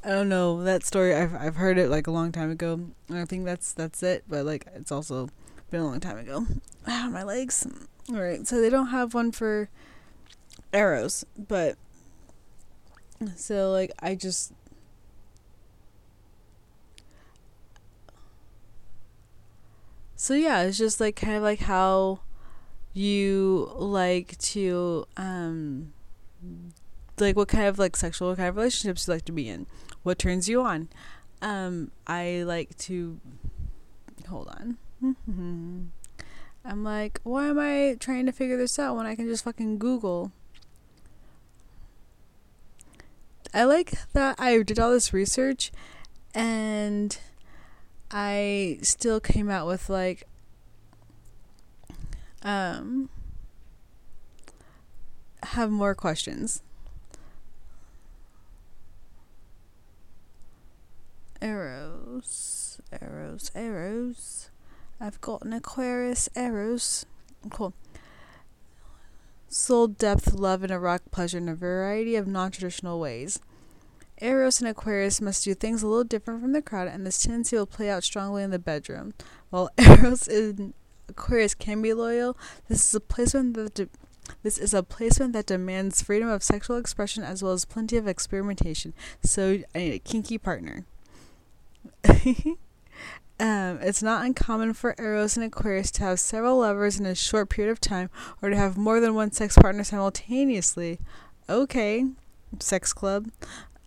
I don't know that story. I've I've heard it like a long time ago. And I think that's that's it. But like it's also been a long time ago. Ah, my legs. All right, so they don't have one for Eros, but so like I just So yeah, it's just like kind of like how you like to um like what kind of like sexual kind of relationships you like to be in. What turns you on? Um I like to hold on. I'm like, why am I trying to figure this out when I can just fucking Google? I like that I did all this research and I still came out with like um have more questions. Eros, Eros, Eros. I've got an Aquarius Eros. Cool. Soul depth, love, and erotic pleasure in a variety of non traditional ways. Eros and Aquarius must do things a little different from the crowd, and this tendency will play out strongly in the bedroom. While Eros and Aquarius can be loyal, this is a placement that de- this is a placement that demands freedom of sexual expression as well as plenty of experimentation. So I need a kinky partner. Um, it's not uncommon for Eros and Aquarius to have several lovers in a short period of time or to have more than one sex partner simultaneously. Okay, sex club.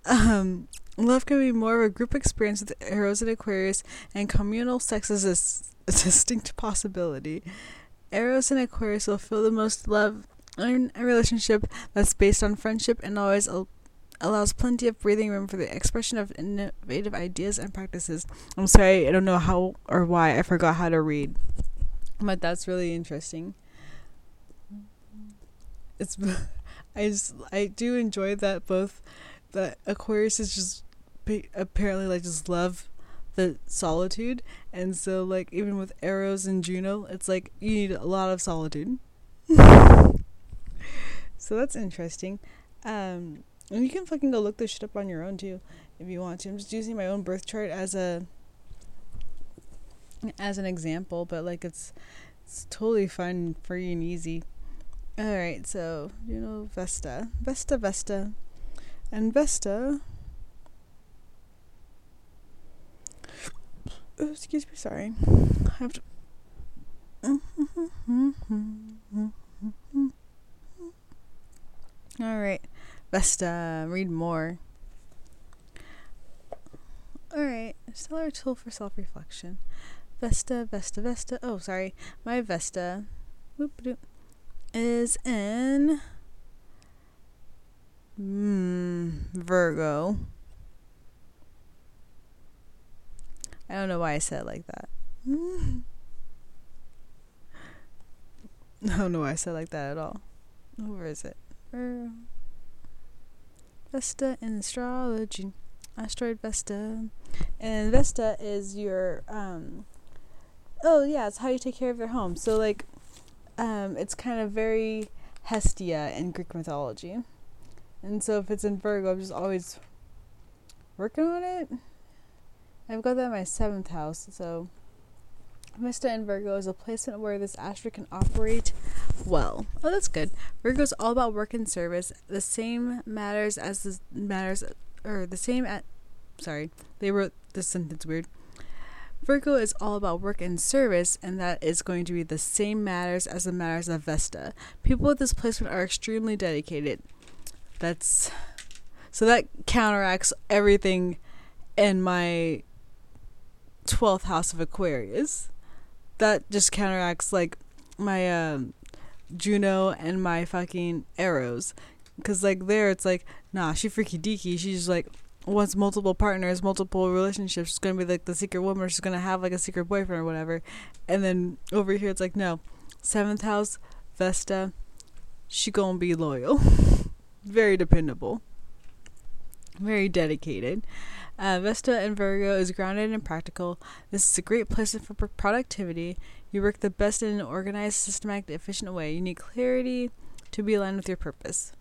Um, love can be more of a group experience with Eros and Aquarius, and communal sex is a, a distinct possibility. Eros and Aquarius will feel the most love in a relationship that's based on friendship and always allows plenty of breathing room for the expression of innovative ideas and practices. I'm sorry, I don't know how or why I forgot how to read, but that's really interesting. It's I just I do enjoy that both that Aquarius is just apparently like just love the solitude and so like even with Eros and Juno it's like you need a lot of solitude so that's interesting um and you can fucking go look this shit up on your own too, if you want to. I'm just using my own birth chart as a as an example, but like it's it's totally fun, free and easy. Alright, so you know Vesta. Vesta Vesta. And Vesta oh, excuse me, sorry. I have to Alright. Vesta, read more. Alright, stellar tool for self reflection. Vesta, Vesta, Vesta. Oh, sorry. My Vesta whoop, is in mm, Virgo. I don't know why I said it like that. I don't know why I said like that at all. Where is it? Vesta in astrology. Asteroid Vesta. And Vesta is your um oh yeah, it's how you take care of your home. So like um it's kind of very Hestia in Greek mythology. And so if it's in Virgo, I'm just always working on it. I've got that in my seventh house, so Vesta in Virgo is a placement where this asteroid can operate well. Oh, that's good. Virgo is all about work and service. The same matters as the matters, or the same at. Sorry, they wrote this sentence weird. Virgo is all about work and service, and that is going to be the same matters as the matters of Vesta. People with this placement are extremely dedicated. That's so that counteracts everything in my 12th house of Aquarius. That just counteracts like my um, Juno and my fucking Eros. Cause like there it's like nah she freaky deaky. She's like wants multiple partners multiple relationships. She's gonna be like the secret woman she's gonna have like a secret boyfriend or whatever. And then over here it's like no. Seventh house Vesta. She gonna be loyal very dependable very dedicated uh, Vesta and Virgo is grounded and practical. This is a great place for productivity. You work the best in an organized, systematic, efficient way. You need clarity to be aligned with your purpose.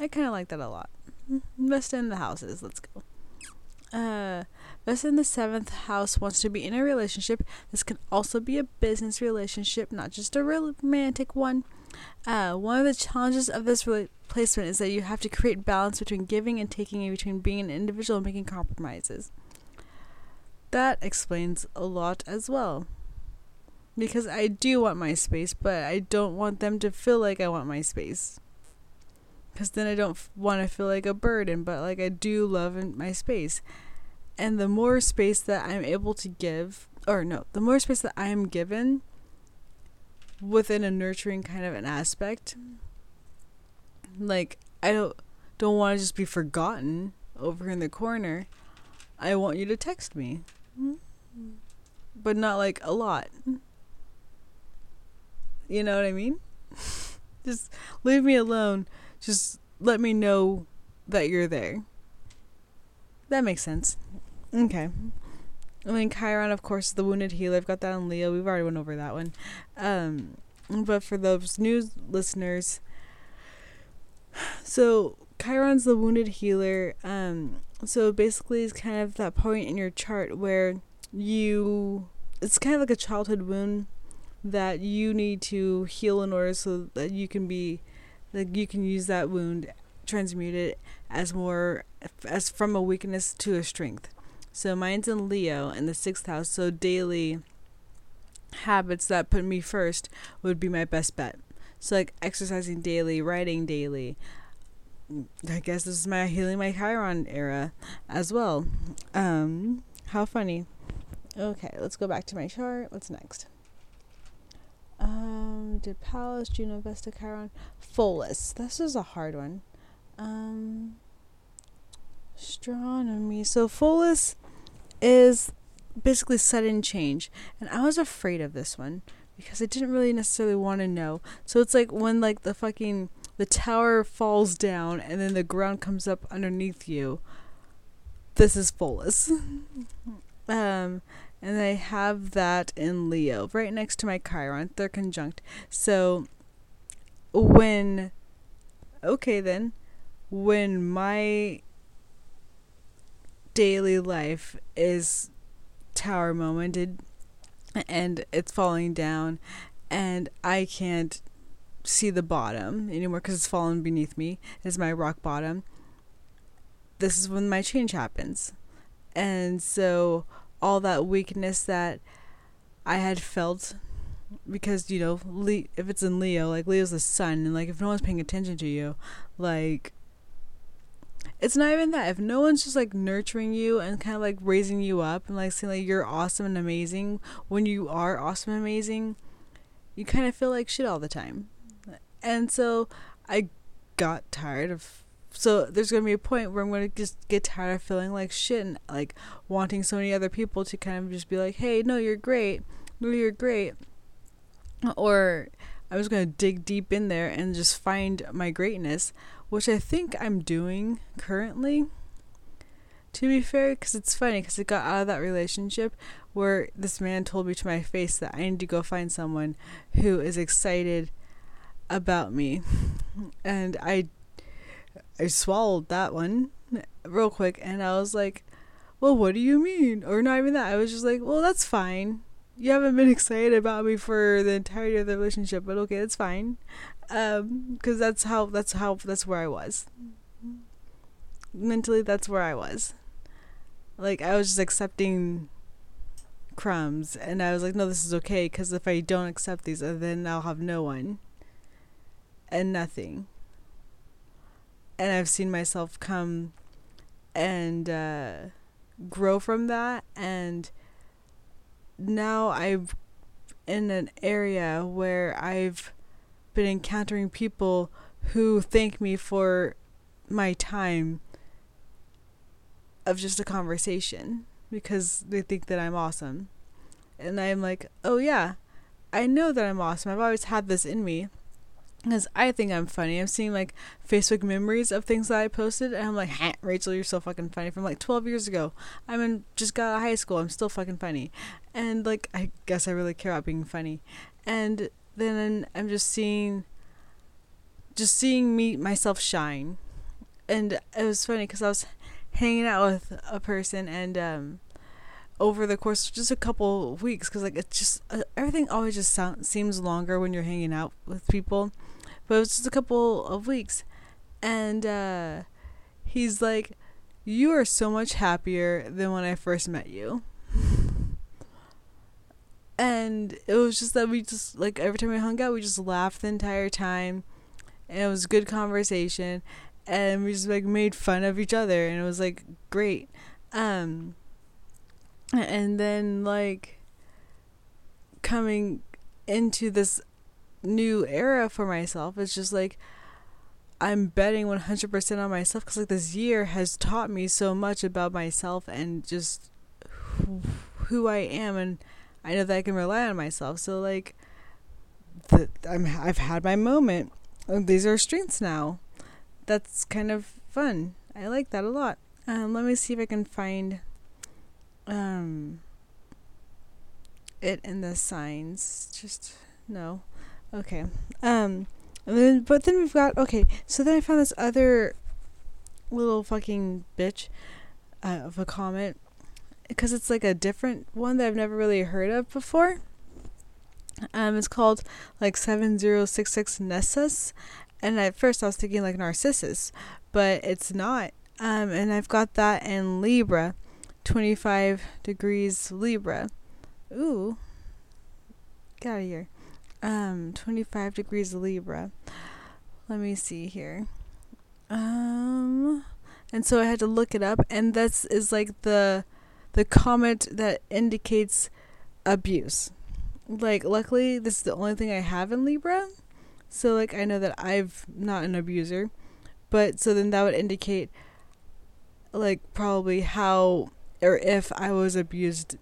I kind of like that a lot. Vesta in the houses. Let's go. Uh, Vesta in the seventh house wants to be in a relationship. This can also be a business relationship, not just a romantic one. Uh, one of the challenges of this replacement is that you have to create balance between giving and taking, and between being an individual and making compromises. That explains a lot as well. Because I do want my space, but I don't want them to feel like I want my space. Because then I don't f- want to feel like a burden, but like I do love my space. And the more space that I'm able to give, or no, the more space that I am given within a nurturing kind of an aspect, like I don't don't want to just be forgotten over in the corner. I want you to text me. But not like a lot. You know what I mean? just leave me alone. Just let me know that you're there. That makes sense. Okay. I mean, Chiron, of course, is the wounded healer. I've got that on Leo. We've already went over that one. Um, but for those new listeners, so Chiron's the wounded healer. Um, so basically, it's kind of that point in your chart where you, it's kind of like a childhood wound that you need to heal in order so that you can be, like you can use that wound, transmute it as more, as from a weakness to a strength. So mine's in Leo in the sixth house. So daily habits that put me first would be my best bet. So like exercising daily, writing daily. I guess this is my healing my Chiron era as well. Um, how funny. Okay, let's go back to my chart. What's next? Um, did Pallas, Juno, Vesta, Chiron, Pholus. This is a hard one. Um, astronomy. So Pholus is basically sudden change. And I was afraid of this one because I didn't really necessarily want to know. So it's like when like the fucking the tower falls down and then the ground comes up underneath you. This is Pholus. um and I have that in Leo right next to my Chiron. They're conjunct. So when okay then when my daily life is tower momented and it's falling down and I can't see the bottom anymore because it's fallen beneath me. Is my rock bottom. This is when my change happens. And so all that weakness that i had felt because you know Le- if it's in leo like leo's the sun and like if no one's paying attention to you like it's not even that. If no one's just like nurturing you and kind of like raising you up and like saying like you're awesome and amazing when you are awesome and amazing, you kind of feel like shit all the time. And so I got tired of. So there's gonna be a point where I'm gonna just get tired of feeling like shit and like wanting so many other people to kind of just be like, hey, no, you're great. No, you're great. Or I was gonna dig deep in there and just find my greatness which I think I'm doing currently. To be fair, because it's funny, because it got out of that relationship where this man told me to my face that I need to go find someone who is excited about me, and I, I swallowed that one real quick, and I was like, "Well, what do you mean?" Or not even that. I was just like, "Well, that's fine." You haven't been excited about me for the entirety of the relationship, but okay, that's fine um because that's how that's how that's where i was. Mentally that's where i was. Like i was just accepting crumbs and i was like no this is okay because if i don't accept these uh, then i'll have no one and nothing. And i've seen myself come and uh, grow from that and now i'm in an area where i've been encountering people who thank me for my time of just a conversation because they think that I'm awesome. And I'm like, oh yeah, I know that I'm awesome. I've always had this in me because I think I'm funny. I'm seeing like Facebook memories of things that I posted, and I'm like, Rachel, you're so fucking funny from like 12 years ago. I'm in just got out of high school. I'm still fucking funny, and like I guess I really care about being funny, and then I'm just seeing just seeing me myself shine. And it was funny because I was hanging out with a person and um over the course of just a couple of weeks because like it's just uh, everything always just sound, seems longer when you're hanging out with people. But it was just a couple of weeks. And uh he's like you are so much happier than when i first met you and it was just that we just like every time we hung out we just laughed the entire time and it was good conversation and we just like made fun of each other and it was like great. Um and then like coming into this new era for myself it's just like i'm betting 100% on myself because like this year has taught me so much about myself and just who, who i am and i know that i can rely on myself so like the, i'm i've had my moment these are strengths now that's kind of fun. I like that a lot. Um, let me see if I can find um it in the signs. Just no. Okay. Um and then but then we've got okay, so then I found this other little fucking bitch uh, of a comet because it's like a different one that I've never really heard of before. Um, it's called like 7066 Nessus, and at first I was thinking like Narcissus, but it's not. Um, and I've got that in Libra, 25 degrees Libra. Ooh, get out of here. Um, 25 degrees Libra. Let me see here. Um, and so I had to look it up, and this is like the the comet that indicates abuse. Like, luckily, this is the only thing I have in Libra. So like I know that I've not an abuser, but so then that would indicate like probably how or if I was abused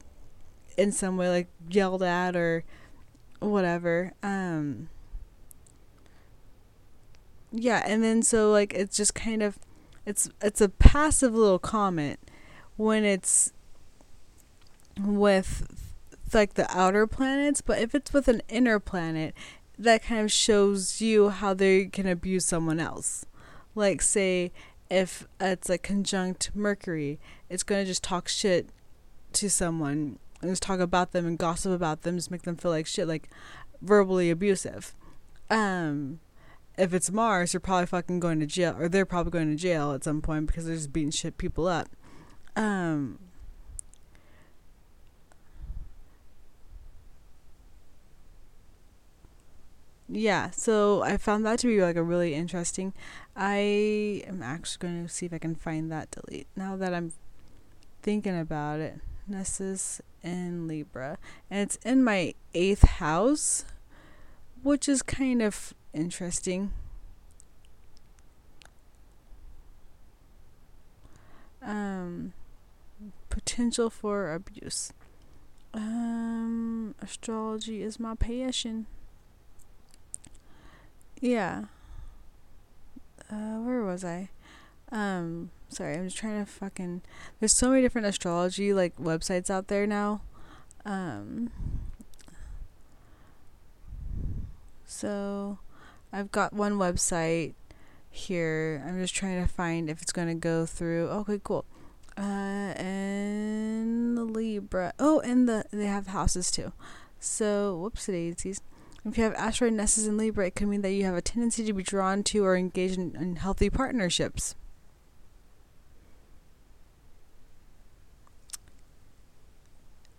in some way like yelled at or whatever. Um yeah, and then so like it's just kind of it's it's a passive little comet when it's with like the outer planets, but if it's with an inner planet, that kind of shows you how they can abuse someone else. Like, say, if it's a conjunct Mercury, it's to just talk shit to someone and just talk about them and gossip about them, just make them feel like shit, like verbally abusive. Um, if it's Mars, you're probably fucking going to jail, or they're probably going to jail at some point because they're just beating shit people up. Um, yeah, so I found that to be like a really interesting. I am actually going to see if I can find that delete now that I'm thinking about it. Nessus in Libra, and it's in my eighth house, which is kind of interesting. Um, potential for abuse. Um, astrology is my passion. Yeah. Uh, where was I? Um, sorry, I'm just trying to fucking. There's so many different astrology like websites out there now. Um. So, I've got one website here. I'm just trying to find if it's gonna go through. Okay, cool. Uh, and the Libra. Oh, and the they have houses too. So, whoops, daisies. If you have asteroid Nessus in Libra, it could mean that you have a tendency to be drawn to or engage in, in healthy partnerships.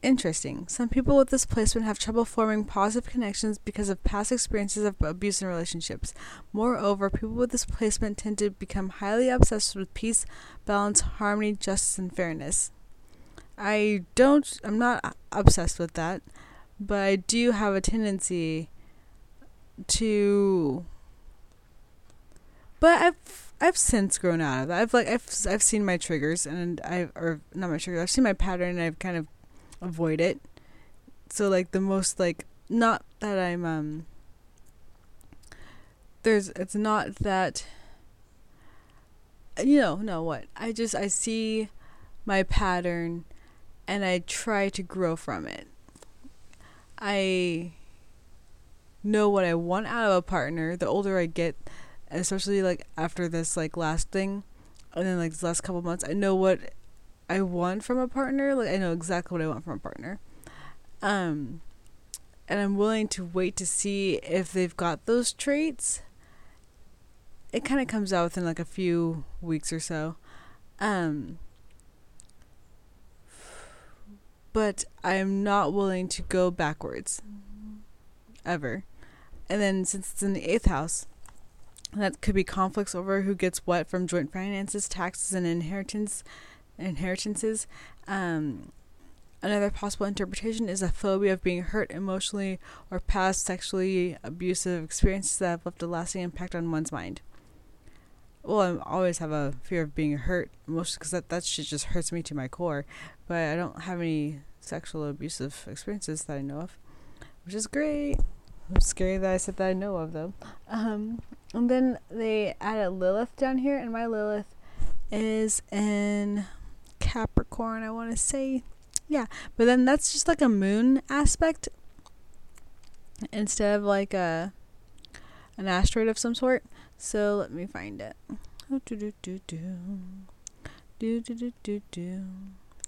Interesting. Some people with this placement have trouble forming positive connections because of past experiences of abuse in relationships. Moreover, people with this placement tend to become highly obsessed with peace, balance, harmony, justice, and fairness. I don't, I'm not obsessed with that but I do have a tendency to but I've I've since grown out of that. I've like I've I've seen my triggers and I've or not my triggers. I've seen my pattern and I've kind of avoid it. So like the most like not that I'm um there's it's not that you know, no what. I just I see my pattern and I try to grow from it. I know what I want out of a partner. The older I get, especially like after this like last thing, and then like the last couple months, I know what I want from a partner. Like I know exactly what I want from a partner. Um, and I'm willing to wait to see if they've got those traits. It kind of comes out within like a few weeks or so. Um, but I'm not willing to go backwards ever. And then since it's in the eighth house, that could be conflicts over who gets what from joint finances, taxes, and inheritance, inheritances. Um, another possible interpretation is a phobia of being hurt emotionally or past sexually abusive experiences that have left a lasting impact on one's mind. Well, I always have a fear of being hurt emotionally because that, that shit just hurts me to my core. But I don't have any sexual abusive experiences that I know of, which is great. Scary that I said that I know of though. Um, and then they added Lilith down here, and my Lilith is in Capricorn, I want to say. Yeah, but then that's just like a moon aspect instead of like a an asteroid of some sort. So let me find it. Do do do do do do do do do.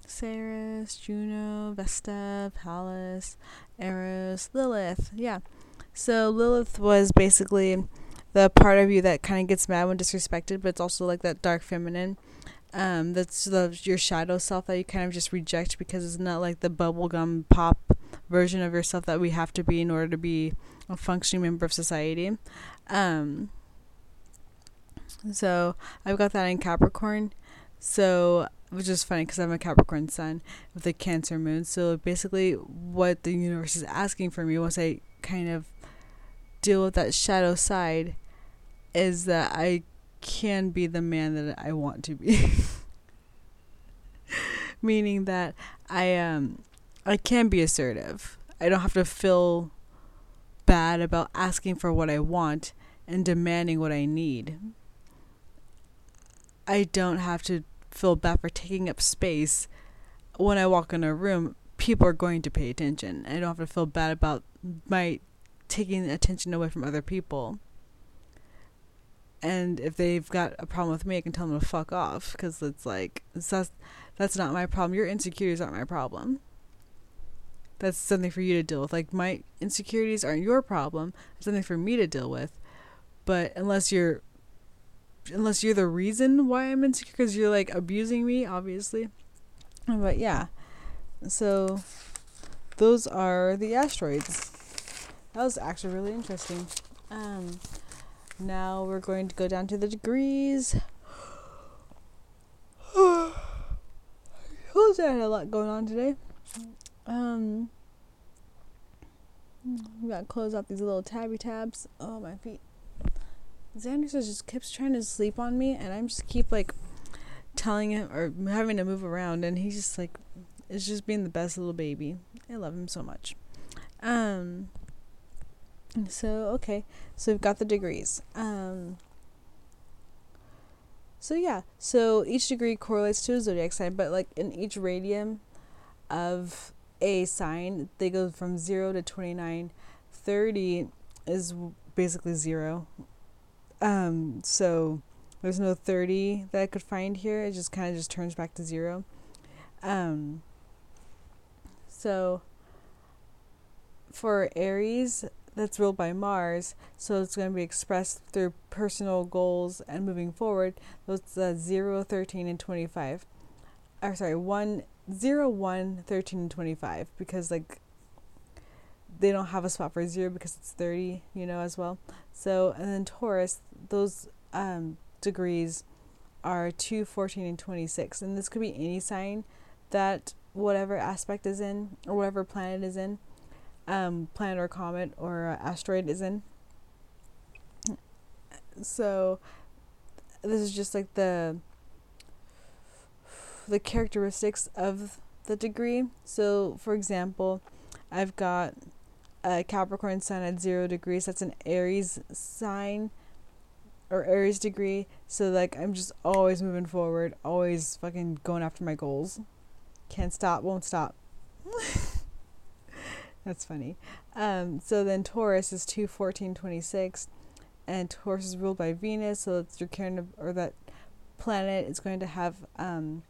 Ceres, Juno, Vesta, Pallas, Eros, Lilith. Yeah. So Lilith was basically the part of you that kind of gets mad when disrespected, but it's also like that dark feminine. Um, that's the your shadow self that you kind of just reject because it's not like the bubblegum pop version of yourself that we have to be in order to be a functioning member of society. Um, so I've got that in Capricorn. So which is funny because I'm a Capricorn sun with a Cancer moon. So basically, what the universe is asking for me once I kind of deal with that shadow side is that I can be the man that I want to be. Meaning that I um I can be assertive. I don't have to feel bad about asking for what I want and demanding what I need. I don't have to feel bad for taking up space when I walk in a room. People are going to pay attention. I don't have to feel bad about my taking attention away from other people. And if they've got a problem with me, I can tell them to fuck off because it's like that's that's not my problem. Your insecurities aren't my problem. That's something for you to deal with. Like my insecurities aren't your problem. It's something for me to deal with. But unless you're unless you're the reason why I'm insecure because you're like abusing me, obviously. But yeah, so those are the asteroids. That was actually really interesting. Um, now we're going to go down to the degrees. I had a lot going on today. Um, we got to close out these little tabby tabs. Oh, my feet. Xander just keeps trying to sleep on me, and I'm just keep like telling him or having to move around, and he's just like, is just being the best little baby. I love him so much. Um. So okay, so we've got the degrees. Um. So yeah, so each degree correlates to a zodiac sign, but like in each radium of a sign, they go from zero to twenty nine. Thirty is basically zero um, so there's no 30 that I could find here. It just kind of just turns back to zero. Um, so for Aries, that's ruled by Mars, so it's going to be expressed through personal goals and moving forward. Those uh, 0, 13, and 25. Or sorry, 1, 0, 1, 13, and 25, because like they don't have a spot for 0 because it's 30, you know, as well. So, and then Taurus, those um, degrees are 2, 14, and 26. And this could be any sign that whatever aspect is in, or whatever planet is in, um, planet or comet or uh, asteroid is in. So, this is just like the the characteristics of the degree. So, for example, I've got a Capricorn sun at zero degrees. That's an Aries sign or Aries degree. So like I'm just always moving forward, always fucking going after my goals. Can't stop, won't stop. That's funny. Um, so then Taurus is 2, 14, 26. And Taurus is ruled by Venus, so it's your kind or that planet is going to have um,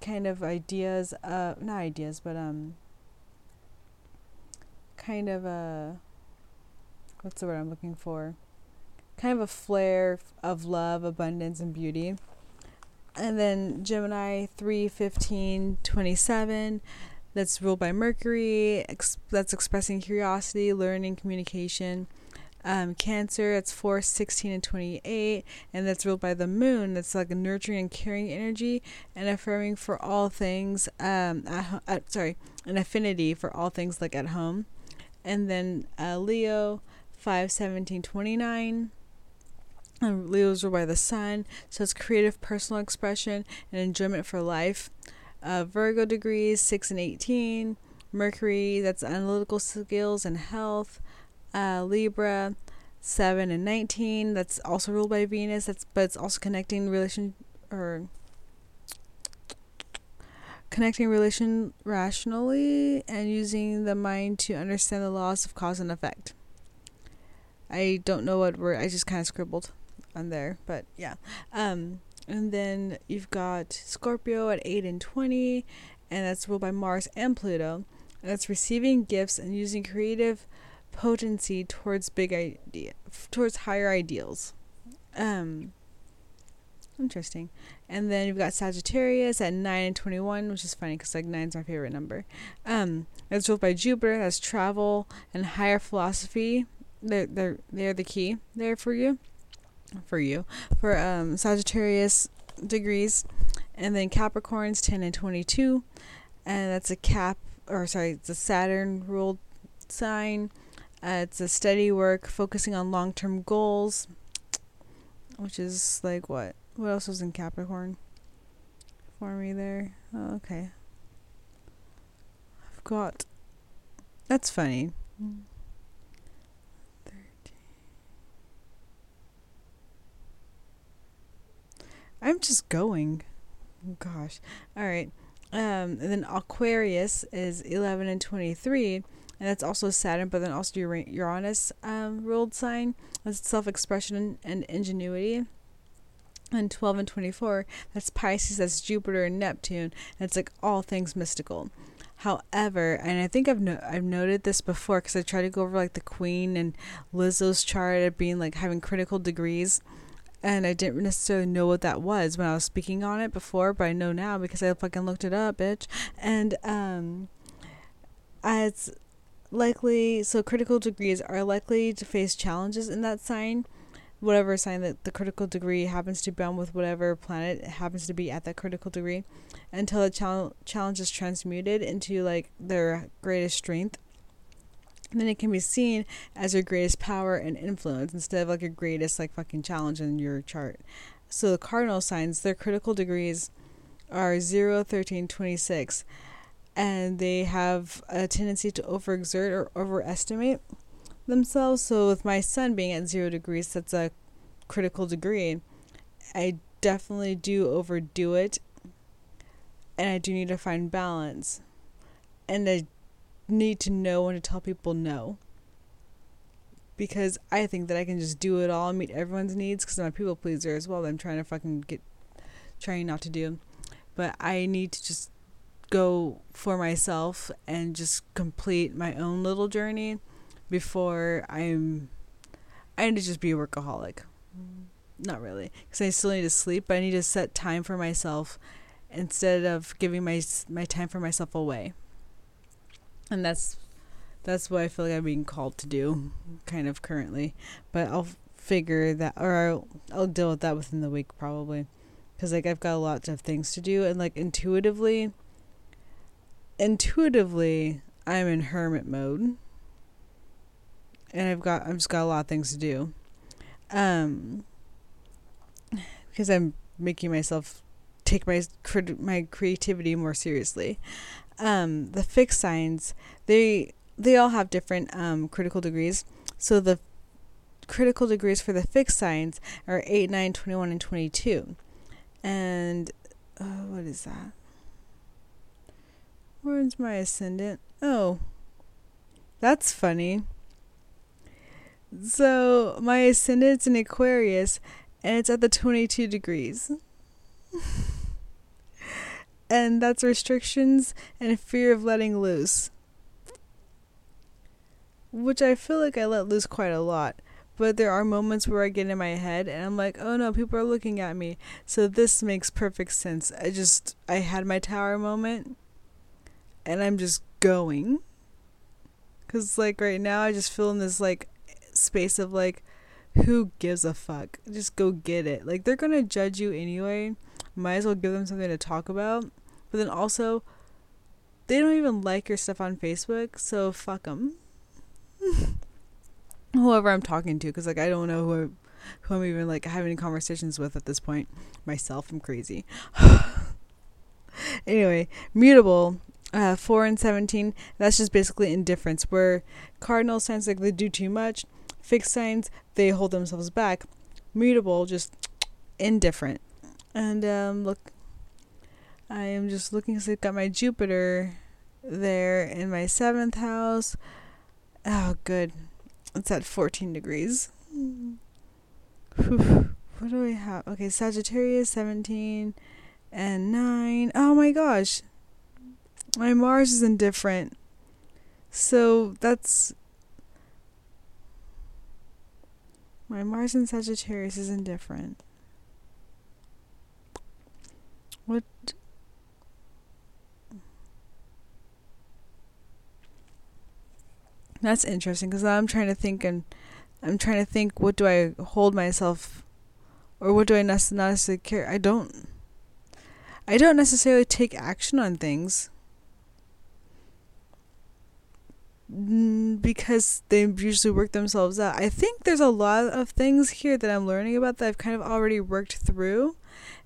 kind of ideas, uh, not ideas, but um, kind of a what's the word I'm looking for? Kind of a flare of love, abundance, and beauty. And then Gemini 3, 15, 27, that's ruled by Mercury, ex- that's expressing curiosity, learning, communication. Um, cancer, that's 4, 16, and 28, and that's ruled by the moon. That's like a nurturing and caring energy and affirming for all things, um, at, sorry, an affinity for all things like at home. And then uh, Leo, 5, 17, 29. And Leo's ruled by the sun, so it's creative personal expression and enjoyment for life. Uh, Virgo degrees 6 and 18. Mercury, that's analytical skills and health. Uh, Libra, 7 and 19. That's also ruled by Venus. That's but it's also connecting relation or connecting relation rationally and using the mind to understand the laws of cause and effect. I don't know what word I just kind of scribbled on there, but yeah. Um, and then you've got Scorpio at 8 and 20, and that's ruled by Mars and Pluto. And that's receiving gifts and using creative potency towards big idea towards higher ideals. Um interesting. And then you've got Sagittarius at 9 and 21, which is funny cuz like 9 is my favorite number. Um it's ruled by Jupiter, that's travel and higher philosophy. They're they're they're the key there for you for you for um, Sagittarius degrees, and then Capricorns 10 and 22, and that's a Cap or sorry, it's a Saturn ruled sign. Uh, it's a steady work focusing on long term goals, which is like what? What else was in Capricorn for me there? Oh, okay. I've got. That's funny. Mm. I'm just going. Gosh. All right. Um, and then Aquarius is 11 and 23, and that's also Saturn, but then also Uranus um, ruled sign. That's self expression and ingenuity. And 12 and 24, that's Pisces, that's Jupiter and Neptune, and it's like all things mystical. However, and I think I've no- I've noted this before because I tried to go over like the Queen and Lizzo's chart of being like having critical degrees and I didn't necessarily know what that was when I was speaking on it before, but I know now because I fucking looked it up, bitch. And um, it's likely so critical degrees are likely to face challenges in that sign, whatever sign that the critical degree happens to be on with whatever planet happens to be at that critical degree, until the chal- challenge is transmuted into like their greatest strength then it can be seen as your greatest power and influence instead of like your greatest like fucking challenge in your chart. So the cardinal signs, their critical degrees are 0, 13, 26, and they have a tendency to overexert or overestimate themselves. So with my sun being at 0 degrees, that's a critical degree. I definitely do overdo it, and I do need to find balance. And I need to know when to tell people no. Because I think that I can just do it all and meet everyone's needs because I'm a people pleaser as well. I'm trying to fucking get, trying not to do. But I need to just go for myself and just complete my own little journey before I'm. I need to just be a workaholic. Not really, because I still need to sleep, but I need to set time for myself instead of giving my my time for myself away and that's that's what I feel like I'm being called to do, kind of currently. But I'll figure that, or I'll, I'll deal with that within the week probably, because like I've got a lot of things to do, and like intuitively, intuitively, I'm in hermit mode, and I've got I've just got a lot of things to do, um, because I'm making myself take my my creativity more seriously um, the fixed signs they they all have different um, critical degrees. So the critical degrees for the fixed signs are 8, 9, 21, and 22. And uh, what is that? Where's my ascendant? Oh, that's funny. So my ascendant's in Aquarius, and it's at the 22 degrees. and that's restrictions and fear of letting loose. Which I feel like I let loose quite a lot. But there are moments where I get in my head and I'm like, oh no, people are looking at me. So this makes perfect sense. I just, I had my tower moment and I'm just going. Because, like, right now I just feel in this, like, space of, like, who gives a fuck? Just go get it. Like, they're gonna judge you anyway. Might as well give them something to talk about. But then also, they don't even like your stuff on Facebook, so fuck them. whoever I'm talking to, because like I don't know who who I'm even like having conversations with at this point. Myself, I'm crazy. anyway, mutable. Uh, four and seventeen. That's just basically indifference. Where cardinal signs like they do too much. Fixed signs they hold themselves back. Mutable, just indifferent. And um, look, I am just looking. So I've got my Jupiter there in my seventh house. Oh, good. It's at 14 degrees. What do I have? Okay, Sagittarius 17 and 9. Oh my gosh. My Mars is indifferent. So that's. My Mars in Sagittarius is indifferent. What That's interesting because I'm trying to think and I'm trying to think what do I hold myself or what do I necessarily care. I don't. I don't necessarily take action on things because they usually work themselves out. I think there's a lot of things here that I'm learning about that I've kind of already worked through,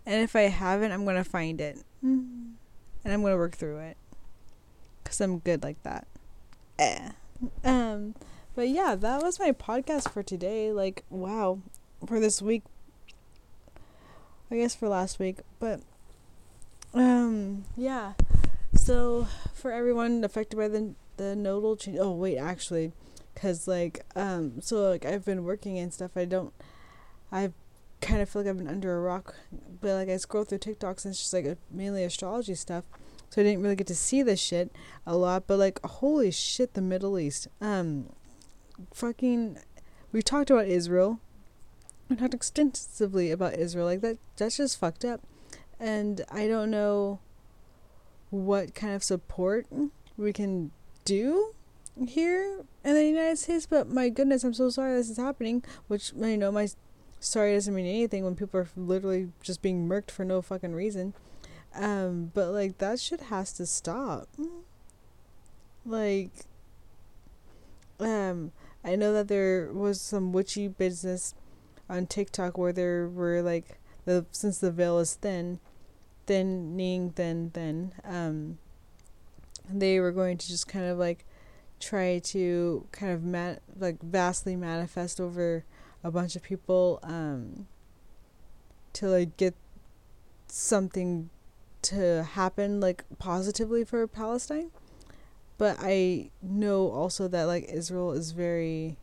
and if I haven't, I'm gonna find it, and I'm gonna work through it, cause I'm good like that. Eh. Um, but yeah, that was my podcast for today. Like, wow, for this week. I guess for last week, but um, yeah. So for everyone affected by the the nodal change. Oh wait, actually, cause like um, so like I've been working and stuff. I don't. I kind of feel like I've been under a rock, but like I scroll through TikToks and it's just like mainly astrology stuff so I didn't really get to see this shit a lot. But like, holy shit, the Middle East. Um, fucking, we talked about Israel. We talked extensively about Israel. Like that, that's just fucked up. And I don't know what kind of support we can do here in the United States. But my goodness, I'm so sorry this is happening. Which you know, my sorry doesn't mean anything when people are literally just being murked for no fucking reason. Um, but like that shit has to stop. Like um I know that there was some witchy business on TikTok where there were like the since the veil is thin, thinning, thin, thin, um they were going to just kind of like try to kind of mat like vastly manifest over a bunch of people um to like get something to happen like positively for Palestine. But I know also that like Israel is very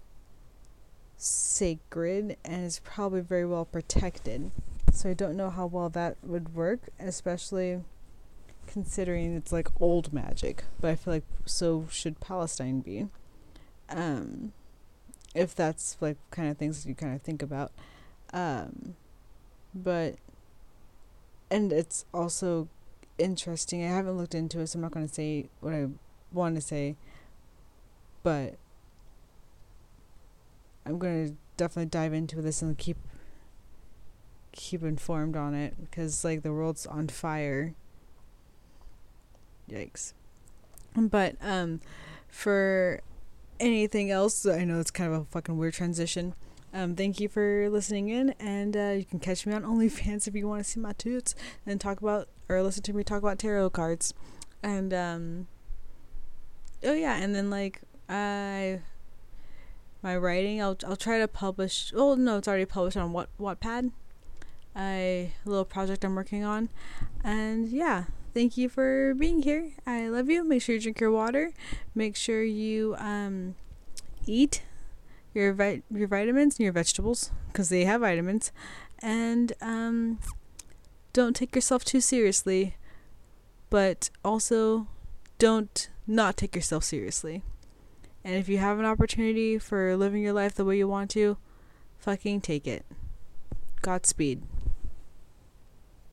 sacred and is probably very well protected. So I don't know how well that would work, especially considering it's like old magic. But I feel like so should Palestine be. Um if that's like kind of things you kind of think about. Um but and it's also interesting. I haven't looked into it, so I'm not going to say what I want to say, but I'm going to definitely dive into this and keep keep informed on it because like the world's on fire. Yikes. But um for anything else, I know it's kind of a fucking weird transition. Um, thank you for listening in, and uh, you can catch me on OnlyFans if you want to see my toots and talk about or listen to me talk about tarot cards. And um, oh yeah, and then like I my writing, I'll I'll try to publish. Oh no, it's already published on what Wattpad. A little project I'm working on, and yeah, thank you for being here. I love you. Make sure you drink your water. Make sure you um eat your vi- your vitamins and your vegetables because they have vitamins, And um, don't take yourself too seriously, but also don't not take yourself seriously. And if you have an opportunity for living your life the way you want to, fucking take it. Godspeed.